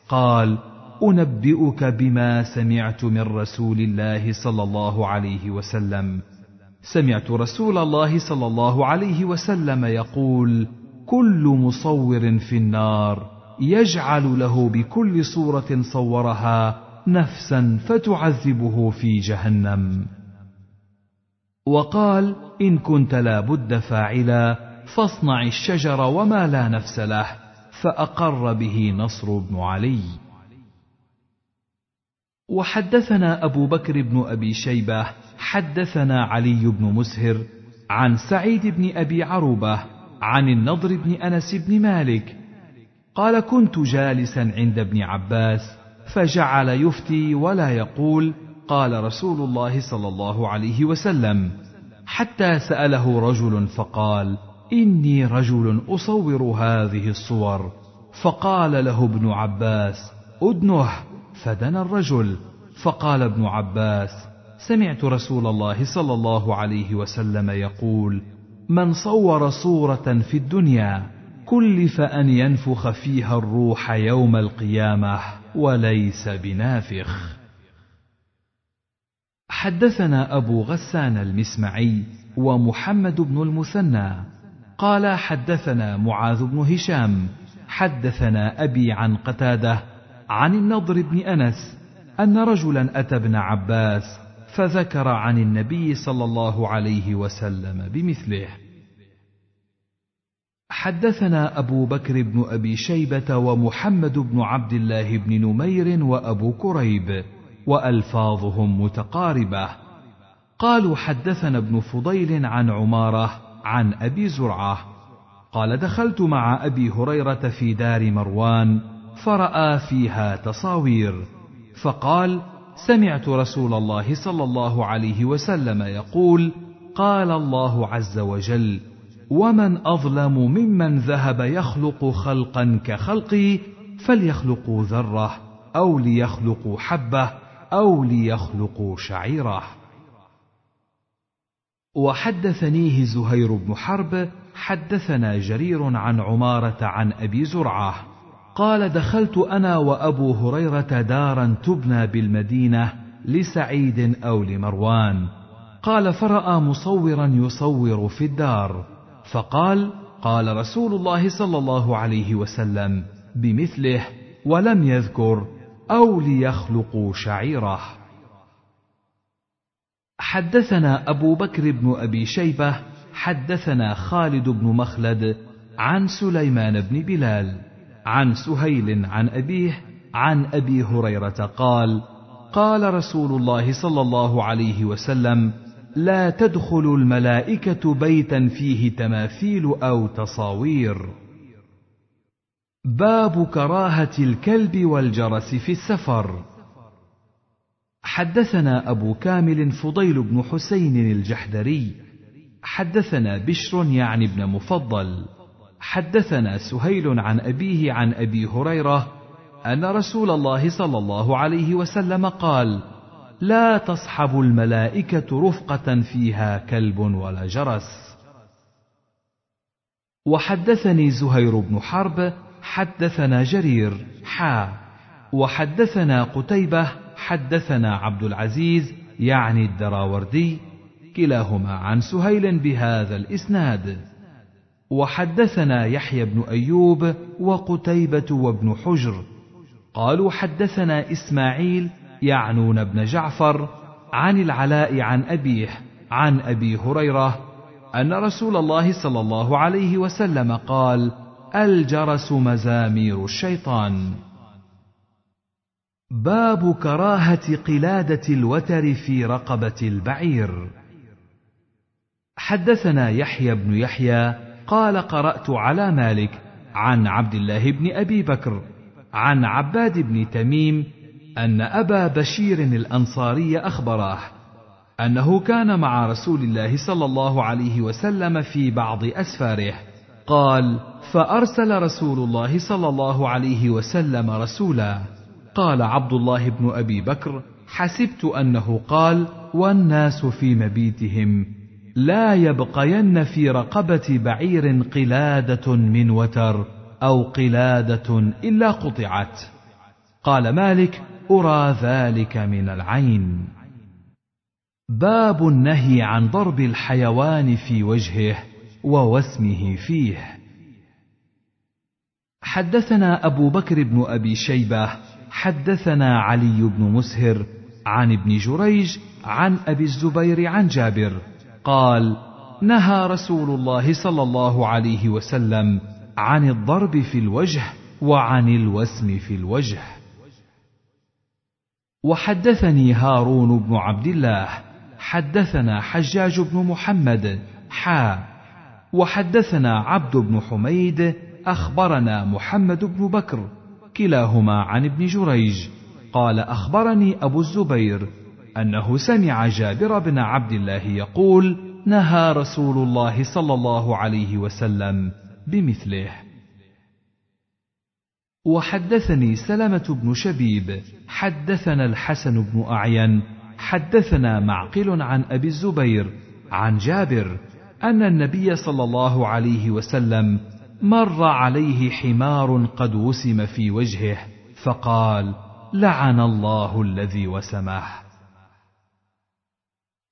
قال أنبئك بما سمعت من رسول الله صلى الله عليه وسلم. سمعت رسول الله صلى الله عليه وسلم يقول كل مصور في النار. يجعل له بكل صورة صورها نفسا فتعذبه في جهنم. وقال إن كنت لا بد فاعلا فاصنع الشجر وما لا نفس له فأقر به نصر بن علي. وحدثنا أبو بكر بن أبي شيبة حدثنا علي بن مسهر عن سعيد بن أبي عروبة عن النضر بن أنس بن مالك قال كنت جالسا عند ابن عباس فجعل يفتي ولا يقول قال رسول الله صلى الله عليه وسلم حتى سأله رجل فقال إني رجل أصور هذه الصور. فقال له ابن عباس أدنه. فدنا الرجل. فقال ابن عباس سمعت رسول الله صلى الله عليه وسلم يقول من صور صورة في الدنيا كلف ان ينفخ فيها الروح يوم القيامة وليس بنافخ. حدثنا أبو غسان المسمعي ومحمد بن المثنى. قال حدثنا معاذ بن هشام. حدثنا أبي عن قتادة عن النضر بن أنس أن رجلا أتى ابن عباس فذكر عن النبي صلى الله عليه وسلم بمثله. حدثنا أبو بكر بن أبي شيبة ومحمد بن عبد الله بن نمير وأبو كريب وألفاظهم متقاربة. قالوا حدثنا ابن فضيل عن عمارة عن أبي زرعة. قال دخلت مع أبي هريرة في دار مروان فرأى فيها تصاوير. فقال سمعت رسول الله صلى الله عليه وسلم يقول قال الله عز وجل ومن اظلم ممن ذهب يخلق خلقا كخلقي فليخلقوا ذره أو ليخلقوا حبه أو ليخلقوا شعيره وحدثنيه زهير بن حرب حدثنا جرير عن عماره عن ابي زرعه. قال دخلت أنا وابو هريره دارا تبنى بالمدينة لسعيد أو لمروان. قال فراى مصورا يصور في الدار. فقال قال رسول الله صلى الله عليه وسلم بمثله ولم يذكر أو ليخلقوا شعيرة. حدثنا أبو بكر بن أبي شيبة حدثنا خالد بن مخلد عن سليمان بن بلال عن سهيل عن أبيه عن أبي هريرة قال قال رسول الله صلى الله عليه وسلم لا تدخل الملائكة بيتا فيه تماثيل أو تصاوير. باب كراهة الكلب والجرس في السفر. حدثنا أبو كامل فضيل بن حسين الجحدري. حدثنا بشر يعني ابن مفضل. حدثنا سهيل عن أبيه عن أبي هريرة أن رسول الله صلى الله عليه وسلم قال لا تصحب الملائكة رفقة فيها كلب ولا جرس. وحدثني زهير بن حرب حدثنا جرير حا. وحدثنا قتيبة حدثنا عبد العزيز يعني الدراوردي كلاهما عن سهيل بهذا الإسناد. وحدثنا يحيى بن أيوب وقتيبة وابن حجر. قالوا حدثنا إسماعيل يعنون ابن جعفر عن العلاء عن أبيه عن أبي هريرة أن رسول الله صلى الله عليه وسلم قال الجرس مزامير الشيطان. باب كراهة قلادة الوتر في رقبة البعير. حدثنا يحيى بن يحيى قال قرأت على مالك عن عبد الله بن أبي بكر عن عباد بن تميم أن أبا بشير الأنصاري اخبره أنه كان مع رسول الله صلى الله عليه وسلم في بعض أسفاره. قال فأرسل رسول الله صلى الله عليه وسلم رسولا. قال عبد الله بن أبي بكر حسبت أنه قال والناس في مبيتهم لا يبقين في رقبة بعير قلادة من وتر أو قلادة إلا قطعت. قال مالك أرى ذلك من العين. باب النهي عن ضرب الحيوان في وجهه ووسمه فيه. حدثنا أبو بكر بن أبي شيبة حدثنا علي بن مسهر عن ابن جريج عن أبي الزبير عن جابر قال نهى رسول الله صلى الله عليه وسلم عن الضرب في الوجه وعن الوسم في الوجه. وحدثني هارون بن عبد الله حدثنا حجاج بن محمد حا. وحدثنا عبد بن حميد أخبرنا محمد بن بكر كلاهما عن ابن جريج قال أخبرني أبو الزبير أنه سمع جابر بن عبد الله يقول نهى رسول الله صلى الله عليه وسلم بمثله. وحدثني سلمة بن شبيب حدثنا الحسن بن أعين حدثنا معقل عن أبي الزبير عن جابر أن النبي صلى الله عليه وسلم مر عليه حمار قد وسم في وجهه فقال لعن الله الذي وسمه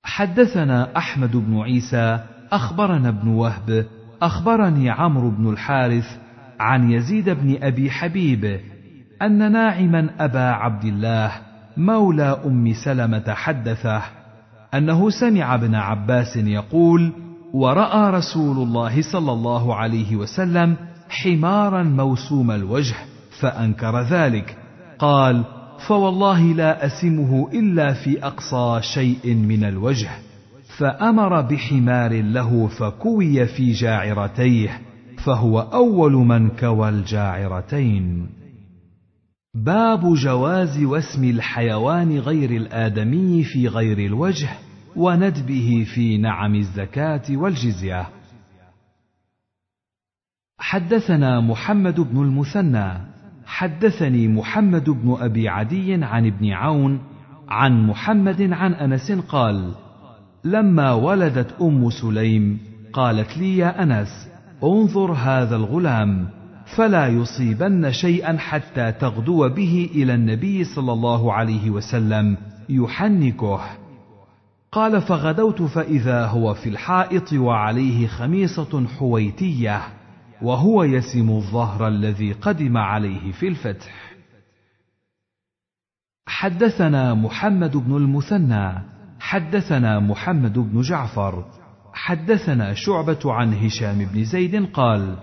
حدثنا أحمد بن عيسى أخبرنا ابن وهب أخبرني عمرو بن الحارث عن يزيد بن أبي حبيب أن ناعما أبا عبد الله مولى أم سلمة حدثه أنه سمع ابن عباس يقول ورأى رسول الله صلى الله عليه وسلم حمارا موسوم الوجه فأنكر ذلك. قال فوالله لا أسمه إلا في أقصى شيء من الوجه فأمر بحمار له فكوي في جاعرتيه. فهو أول من كوى الجاعرتين. باب جواز واسم الحيوان غير الآدمي في غير الوجه وندبه في نعم الزكاة والجزية. حدثنا محمد بن المثنى. حدثني محمد بن أبي عدي عن ابن عون عن محمد عن أنس قال لما ولدت أم سليم قالت لي يا أنس انظر هذا الغلام فلا يصيبن شيئا حتى تغدو به إلى النبي صلى الله عليه وسلم يحنكه. قال فغدوت فإذا هو في الحائط وعليه خميصة حويتية وهو يسم الظهر الذي قدم عليه في الفتح. حدثنا محمد بن المثنى حدثنا محمد بن جعفر حدثنا شعبة عن هشام بن زيد قال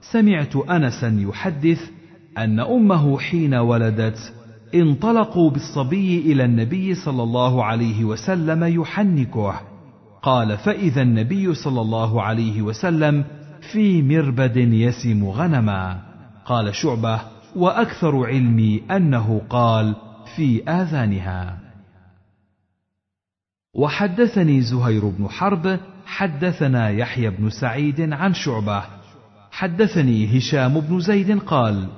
سمعت أنسا يحدث أن أمه حين ولدت انطلقوا بالصبي إلى النبي صلى الله عليه وسلم يحنكه. قال فإذا النبي صلى الله عليه وسلم في مربد يسم غنما. قال شعبة وأكثر علمي أنه قال في آذانها. وحدثني زهير بن حرب حدثنا يحيى بن سعيد عن شعبة. حدثني هشام بن زيد قال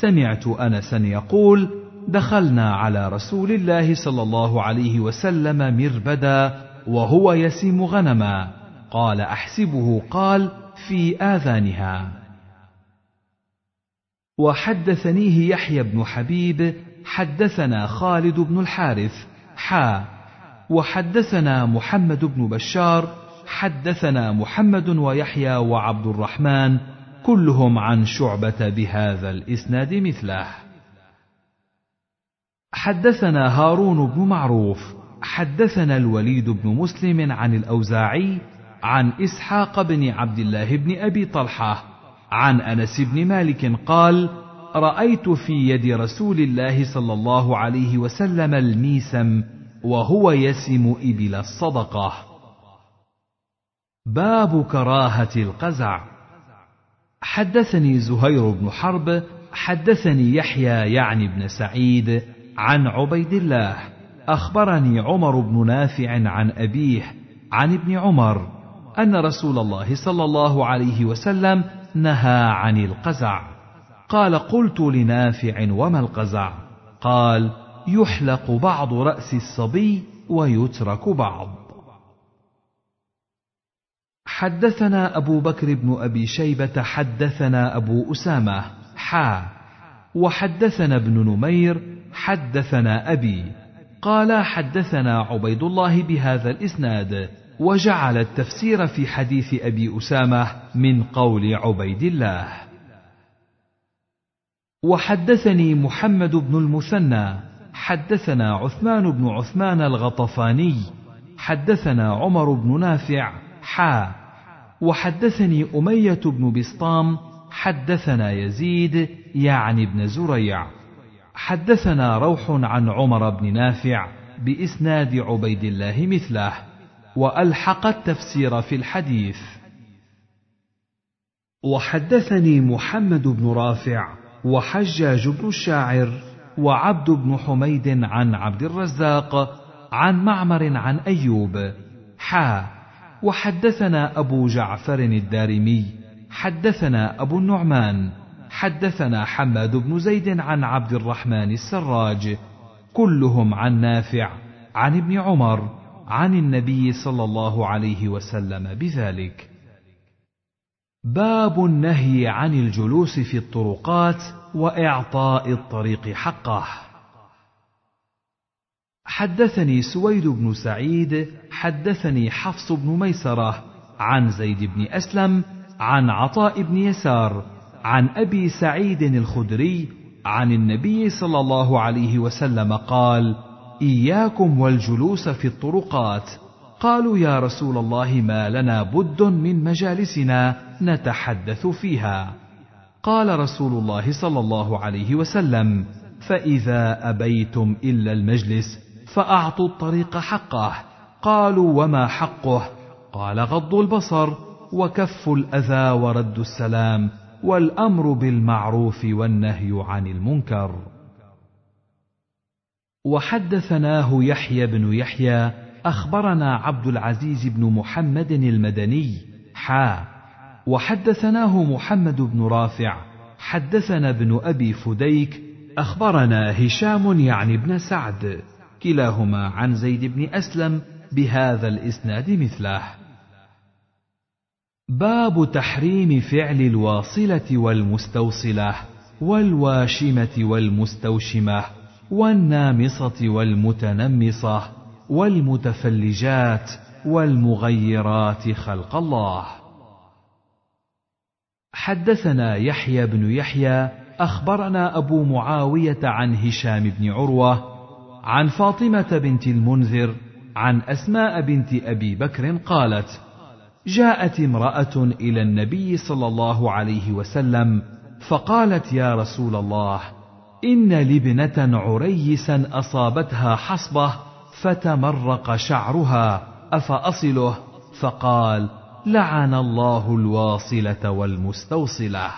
سمعت انسا يقول دخلنا على رسول الله صلى الله عليه وسلم مربدا وهو يسم غنما. قال أحسبه قال في آذانها. وحدثنيه يحيى بن حبيب حدثنا خالد بن الحارث حا. وحدثنا محمد بن بشار حدثنا محمد ويحيى وعبد الرحمن كلهم عن شعبة بهذا الإسناد مثله. حدثنا هارون بن معروف حدثنا الوليد بن مسلم عن الأوزاعي عن إسحاق بن عبد الله بن أبي طلحة عن أنس بن مالك قال رأيت في يد رسول الله صلى الله عليه وسلم الميسم وهو يسم إبل الصدقة. باب كراهة القزع. حدثني زهير بن حرب حدثني يحيى يعني بن سعيد عن عبيد الله. أخبرني عمر بن نافع عن أبيه عن ابن عمر أن رسول الله صلى الله عليه وسلم نهى عن القزع. قال قلت لنافع وما القزع؟ قال يحلق بعض رأس الصبي ويترك بعض. حدثنا أبو بكر بن أبي شيبة حدثنا أبو أسامة حا. وحدثنا ابن نمير حدثنا أبي. قال حدثنا عبيد الله بهذا الإسناد وجعل التفسير في حديث أبي أسامة من قول عبيد الله. وحدثني محمد بن المثنى حدثنا عثمان بن عثمان الغطفاني حدثنا عمر بن نافع حا. وحدثني أمية بن بسطام حدثنا يزيد يعني ابن زريع. حدثنا روح عن عمر بن نافع بإسناد عبيد الله مثله وألحق التفسير في الحديث. وحدثني محمد بن رافع وحجاج بن الشاعر وعبد بن حميد عن عبد الرزاق عن معمر عن أيوب. حا. وحدثنا أبو جعفر الدارمي حدثنا أبو النعمان حدثنا حماد بن زيد عن عبد الرحمن السراج كلهم عن نافع عن ابن عمر عن النبي صلى الله عليه وسلم بذلك. باب النهي عن الجلوس في الطرقات وإعطاء الطريق حقه. حدثني سويد بن سعيد حدثني حفص بن ميسرة عن زيد بن أسلم عن عطاء بن يسار عن أبي سعيد الخدري عن النبي صلى الله عليه وسلم قال إياكم والجلوس في الطرقات قالوا يا رسول الله ما لنا بد من مجالسنا نتحدث فيها قال رسول الله صلى الله عليه وسلم فإذا أبيتم إلا المجلس فأعطوا الطريق حقه. قالوا وما حقه؟ قال غض البصر وكف الأذى ورد السلام والأمر بالمعروف والنهي عن المنكر. وحدثناه يحيى بن يحيى أخبرنا عبد العزيز بن محمد المدني حا. وحدثناه محمد بن رافع حدثنا ابن أبي فديك أخبرنا هشام يعني ابن سعد. كلاهما عن زيد بن أسلم بهذا الإسناد مثله. باب تحريم فعل الواصلة والمستوصلة والواشمة والمستوشمة والنامصة والمتنمصة والمتفلجات والمغيرات خلق الله. حدثنا يحيى بن يحيى أخبرنا أبو معاوية عن هشام بن عروة عن فاطمة بنت المنذر عن أسماء بنت أبي بكر قالت جاءت امرأة إلى النبي صلى الله عليه وسلم فقالت يا رسول الله إن لابنة عريسا أصابتها حصبة فتمرق شعرها أفأصله؟ فقال لعن الله الواصلة والمستوصلة.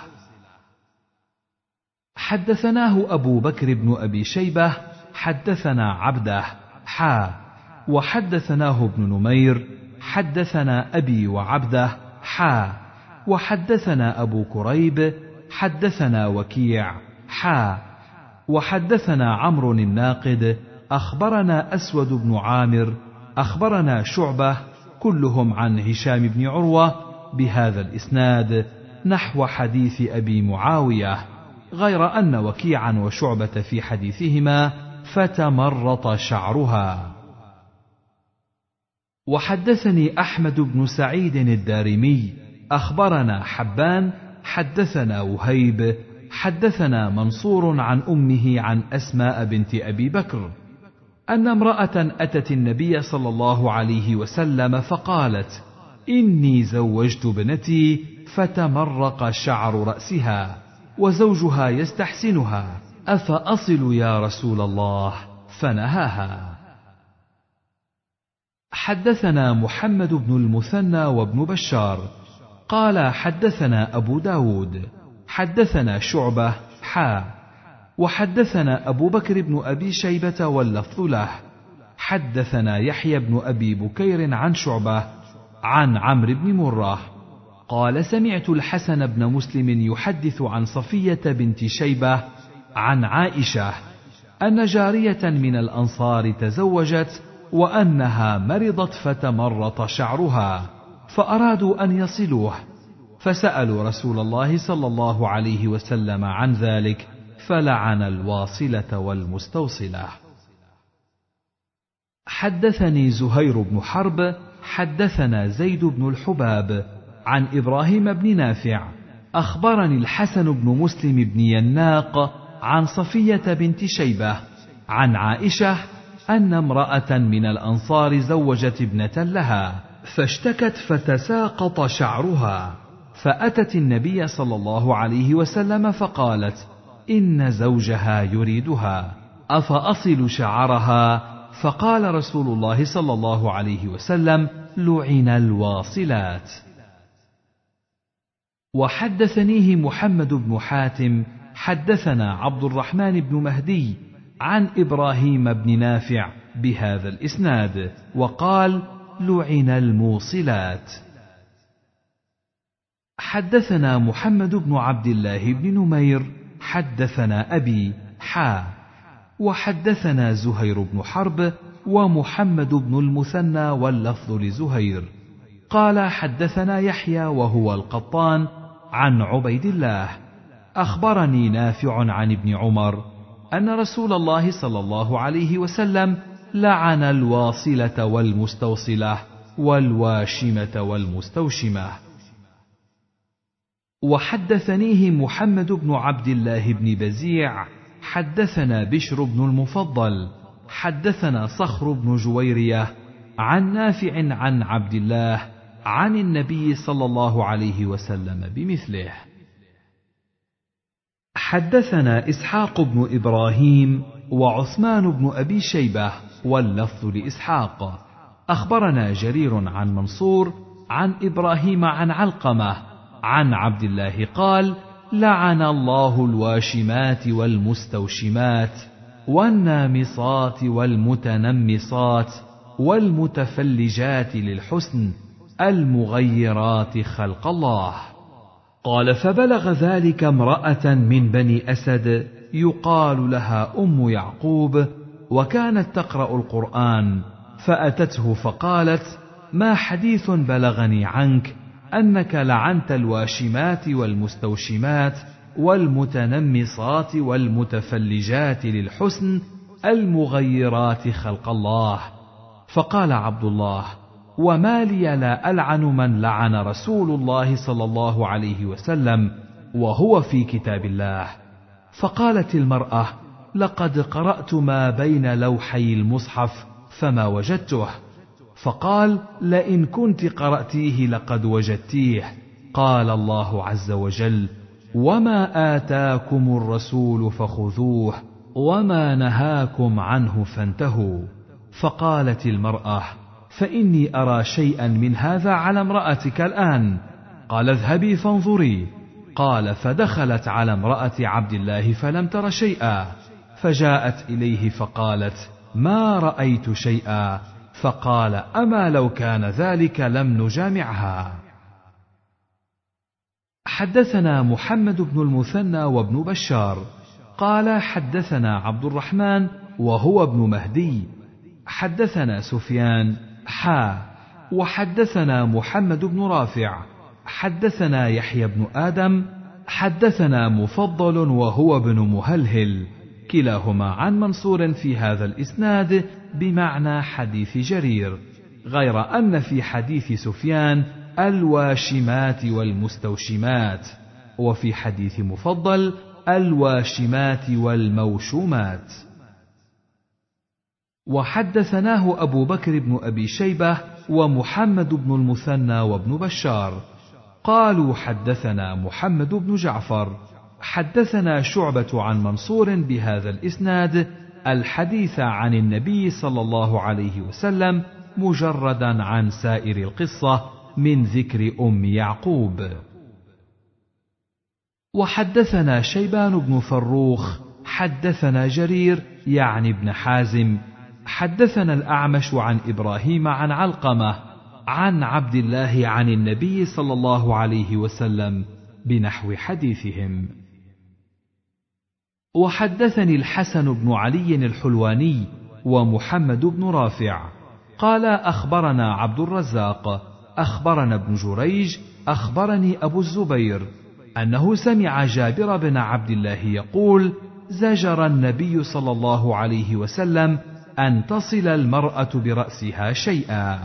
حدثناه أبو بكر بن أبي شيبة حدثنا عبده حا وحدثناه ابن نمير حدثنا أبي وعبده حا وحدثنا أبو كريب حدثنا وكيع حا وحدثنا عمرو الناقد أخبرنا أسود بن عامر أخبرنا شعبة كلهم عن هشام بن عروة بهذا الإسناد نحو حديث أبي معاوية غير أن وكيعا وشعبة في حديثهما فتمرط شعرها. وحدثني أحمد بن سعيد الدارمي أخبرنا حبان حدثنا وهيب حدثنا منصور عن أمه عن أسماء بنت أبي بكر أن امرأة أتت النبي صلى الله عليه وسلم فقالت إني زوجت ابنتي فتمرق شعر رأسها وزوجها يستحسنها. أفأصل يا رسول الله؟ فنهاها. حدثنا محمد بن المثنى وابن بشار. قال حدثنا أبو داود. حدثنا شعبة حا. وحدثنا أبو بكر بن أبي شيبة واللفظ له. حدثنا يحيى بن أبي بكير عن شعبة عن عمرو بن مرة. قال سمعت الحسن بن مسلم يحدث عن صفية بنت شيبة عن عائشة أن جارية من الأنصار تزوجت وأنها مرضت فتمرط شعرها فأرادوا أن يصلوه. فسألوا رسول الله صلى الله عليه وسلم عن ذلك فلعن الواصلة والمستوصلة. حدثني زهير بن حرب حدثنا زيد بن الحباب عن إبراهيم بن نافع أخبرني الحسن بن مسلم بن يناق عن صفية بنت شيبة عن عائشة أن امرأة من الأنصار زوجت ابنة لها فاشتكت فتساقط شعرها. فأتت النبي صلى الله عليه وسلم فقالت إن زوجها يريدها أفأصل شعرها؟ فقال رسول الله صلى الله عليه وسلم لعن الواصلات. وحدثنيه محمد بن حاتم حدثنا عبد الرحمن بن مهدي عن إبراهيم بن نافع بهذا الإسناد وقال لعن الموصلات حدثنا محمد بن عبد الله بن نمير حدثنا أبي حا وحدثنا زهير بن حرب ومحمد بن المثنى واللفظ لزهير. قال حدثنا يحيى وهو القطان عن عبيد الله أخبرني نافع عن ابن عمر أن رسول الله صلى الله عليه وسلم لعن الواصلة والمستوصلة والواشمة والمستوشمة. وحدثنيه محمد بن عبد الله بن بزيع حدثنا بشر بن المفضل حدثنا صخر بن جويرية عن نافع عن عبد الله عن النبي صلى الله عليه وسلم بمثله. حدثنا إسحاق بن إبراهيم وعثمان بن أبي شيبة واللفظ لإسحاق. أخبرنا جرير عن منصور عن إبراهيم عن علقمة عن عبد الله قال لعن الله الواشمات والمستوشمات والنامصات والمتنمصات والمتفلجات للحسن المغيرات خلق الله. قال فبلغ ذلك امرأة من بني أسد يقال لها أم يعقوب وكانت تقرأ القرآن فأتته فقالت ما حديث بلغني عنك أنك لعنت الواشمات والمستوشمات والمتنمصات والمتفلجات للحسن المغيرات خلق الله فقال عبد الله وما لي لا ألعن من لعن رسول الله صلى الله عليه وسلم وهو في كتاب الله. فقالت المرأة لقد قرأت ما بين لوحي المصحف فما وجدته. فقال لئن كنت قرأتيه لقد وجدتيه. قال الله عز وجل وما آتاكم الرسول فخذوه وما نهاكم عنه فانتهوا. فقالت المرأة فإني أرى شيئا من هذا على امرأتك الآن. قال اذهبي فانظري. قال فدخلت على امرأة عبد الله فلم تر شيئا. فجاءت إليه فقالت ما رأيت شيئا؟ فقال أما لو كان ذلك لم نجامعها. حدثنا محمد بن المثنى وابن بشار. قال حدثنا عبد الرحمن وهو ابن مهدي. حدثنا سفيان حا وحدثنا محمد بن رافع حدثنا يحيى بن آدم حدثنا مفضل وهو ابن مهلهل. كلاهما عن منصور في هذا الإسناد بمعنى حديث جرير غير أن في حديث سفيان الواشمات والمستوشمات وفي حديث مفضل الواشمات والموشومات. وحدثناه أبو بكر بن أبي شيبة ومحمد بن المثنى وابن بشار. قالوا حدثنا محمد بن جعفر. حدثنا شعبة عن منصور بهذا الإسناد الحديث عن النبي صلى الله عليه وسلم مجردا عن سائر القصة من ذكر أم يعقوب. وحدثنا شيبان بن فروخ. حدثنا جرير يعني ابن حازم حدثنا الأعمش عن إبراهيم عن علقمة عن عبد الله عن النبي صلى الله عليه وسلم بنحو حديثهم. وحدثني الحسن بن علي الحلواني ومحمد بن رافع. قال أخبرنا عبد الرزاق أخبرنا ابن جريج أخبرني أبو الزبير أنه سمع جابر بن عبد الله يقول زجر النبي صلى الله عليه وسلم أن تصل المرأة برأسها شيئا.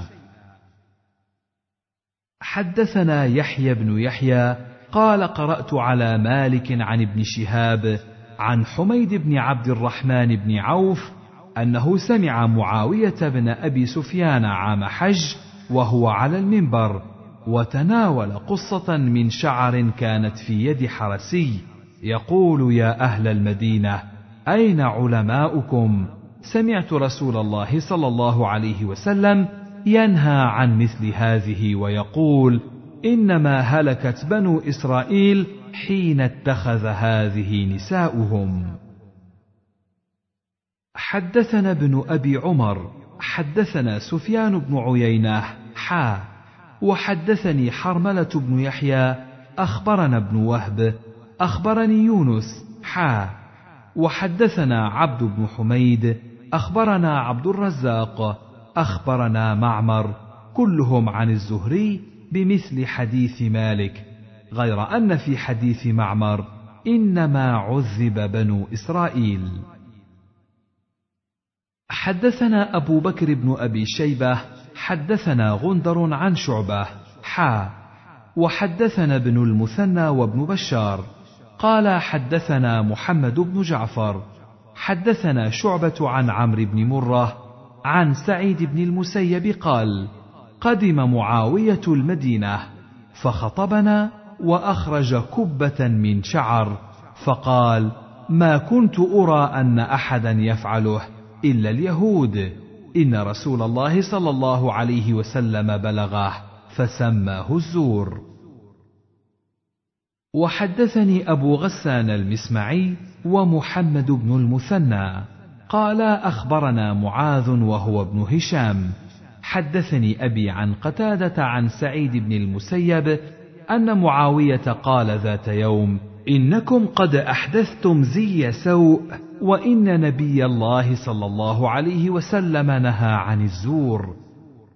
حدثنا يحيى بن يحيى قال قرأت على مالك عن ابن شهاب عن حميد بن عبد الرحمن بن عوف أنه سمع معاوية بن أبي سفيان عام حج وهو على المنبر وتناول قصة من شعر كانت في يد حرسي يقول يا أهل المدينة أين علماؤكم؟ سمعت رسول الله صلى الله عليه وسلم ينهى عن مثل هذه ويقول إنما هلكت بنو إسرائيل حين اتخذ هذه نساؤهم. حدثنا ابن أبي عمر حدثنا سفيان بن عيينة حا وحدثني حرملة بن يحيى أخبرنا ابن وهب أخبرني يونس حا وحدثنا عبد بن حميد أخبرنا عبد الرزاق أخبرنا معمر كلهم عن الزهري بمثل حديث مالك غير أن في حديث معمر إنما عذب بنو إسرائيل. حدثنا أبو بكر بن أبي شيبة حدثنا غندر عن شعبة حا وحدثنا ابن المثنى وابن بشار قال حدثنا محمد بن جعفر حدثنا شعبة عن عمرو بن مرة عن سعيد بن المسيب قال قدم معاوية المدينة فخطبنا وأخرج كبة من شعر فقال ما كنت أرى أن احدا يفعله إلا اليهود إن رسول الله صلى الله عليه وسلم بلغه فسماه الزور. وحدثني أبو غسان المسمعي ومحمد بن المثنى. قالا أخبرنا معاذ وهو ابن هشام. حدثني أبي عن قتادة عن سعيد بن المسيب أن معاوية قال ذات يوم إنكم قد أحدثتم زي سوء وإن نبي الله صلى الله عليه وسلم نهى عن الزور.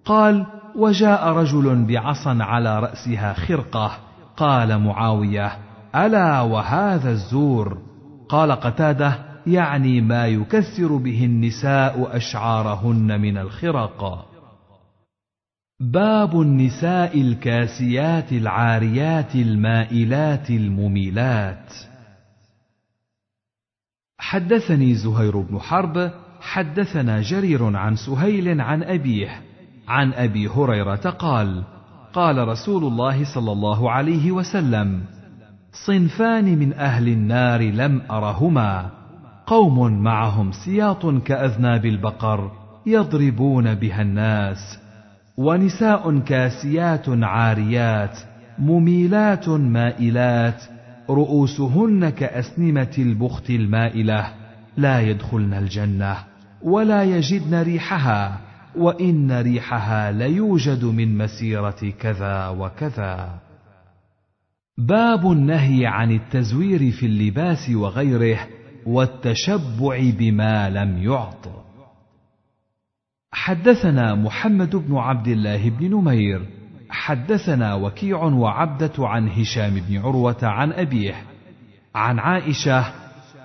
قال وجاء رجل بعصا على رأسها خرقة. قال معاوية ألا وهذا الزور؟ قال قتادة يعني ما يكثر به النساء أشعارهن من الخرق. باب النساء الكاسيات العاريات المائلات المميلات. حدثني زهير بن حرب حدثنا جرير عن سهيل عن أبيه عن أبي هريرة قال قال رسول الله صلى الله عليه وسلم صنفان من أهل النار لم أرهما. قوم معهم سياط كأذناب البقر يضربون بها الناس. ونساء كاسيات عاريات مميلات مائلات رؤوسهن كأسنمة البخت المائلة. لا يدخلن الجنة ولا يجدن ريحها وإن ريحها ليوجد من مسيرة كذا وكذا. باب النهي عن التزوير في اللباس وغيره والتشبع بما لم يعط. حدثنا محمد بن عبد الله بن نمير حدثنا وكيع وعبدة عن هشام بن عروة عن أبيه عن عائشة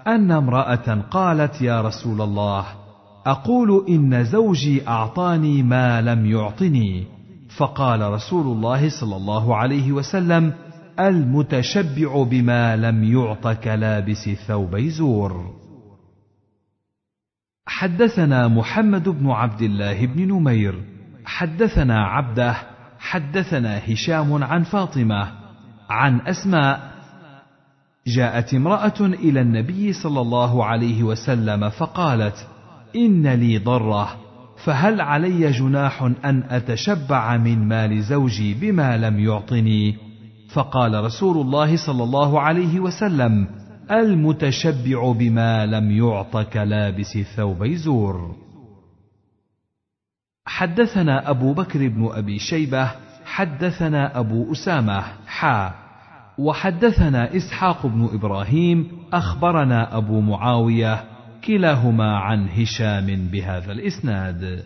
أن امرأة قالت يا رسول الله أقول إن زوجي أعطاني ما لم يعطني فقال رسول الله صلى الله عليه وسلم المتشبع بما لم يعط كلابس ثوبي زور. حدثنا محمد بن عبد الله بن نمير حدثنا عبده حدثنا هشام عن فاطمة عن أسماء. جاءت امرأة إلى النبي صلى الله عليه وسلم فقالت إن لي ضرة فهل علي جناح أن أتشبع من مال زوجي بما لم يعطني؟ فقال رسول الله صلى الله عليه وسلم المتشبع بما لم يعط كلابس ثوبي زور. حدثنا أبو بكر بن أبي شيبة حدثنا أبو أسامة حا. وحدثنا إسحاق بن إبراهيم أخبرنا أبو معاوية كلاهما عن هشام بهذا الإسناد.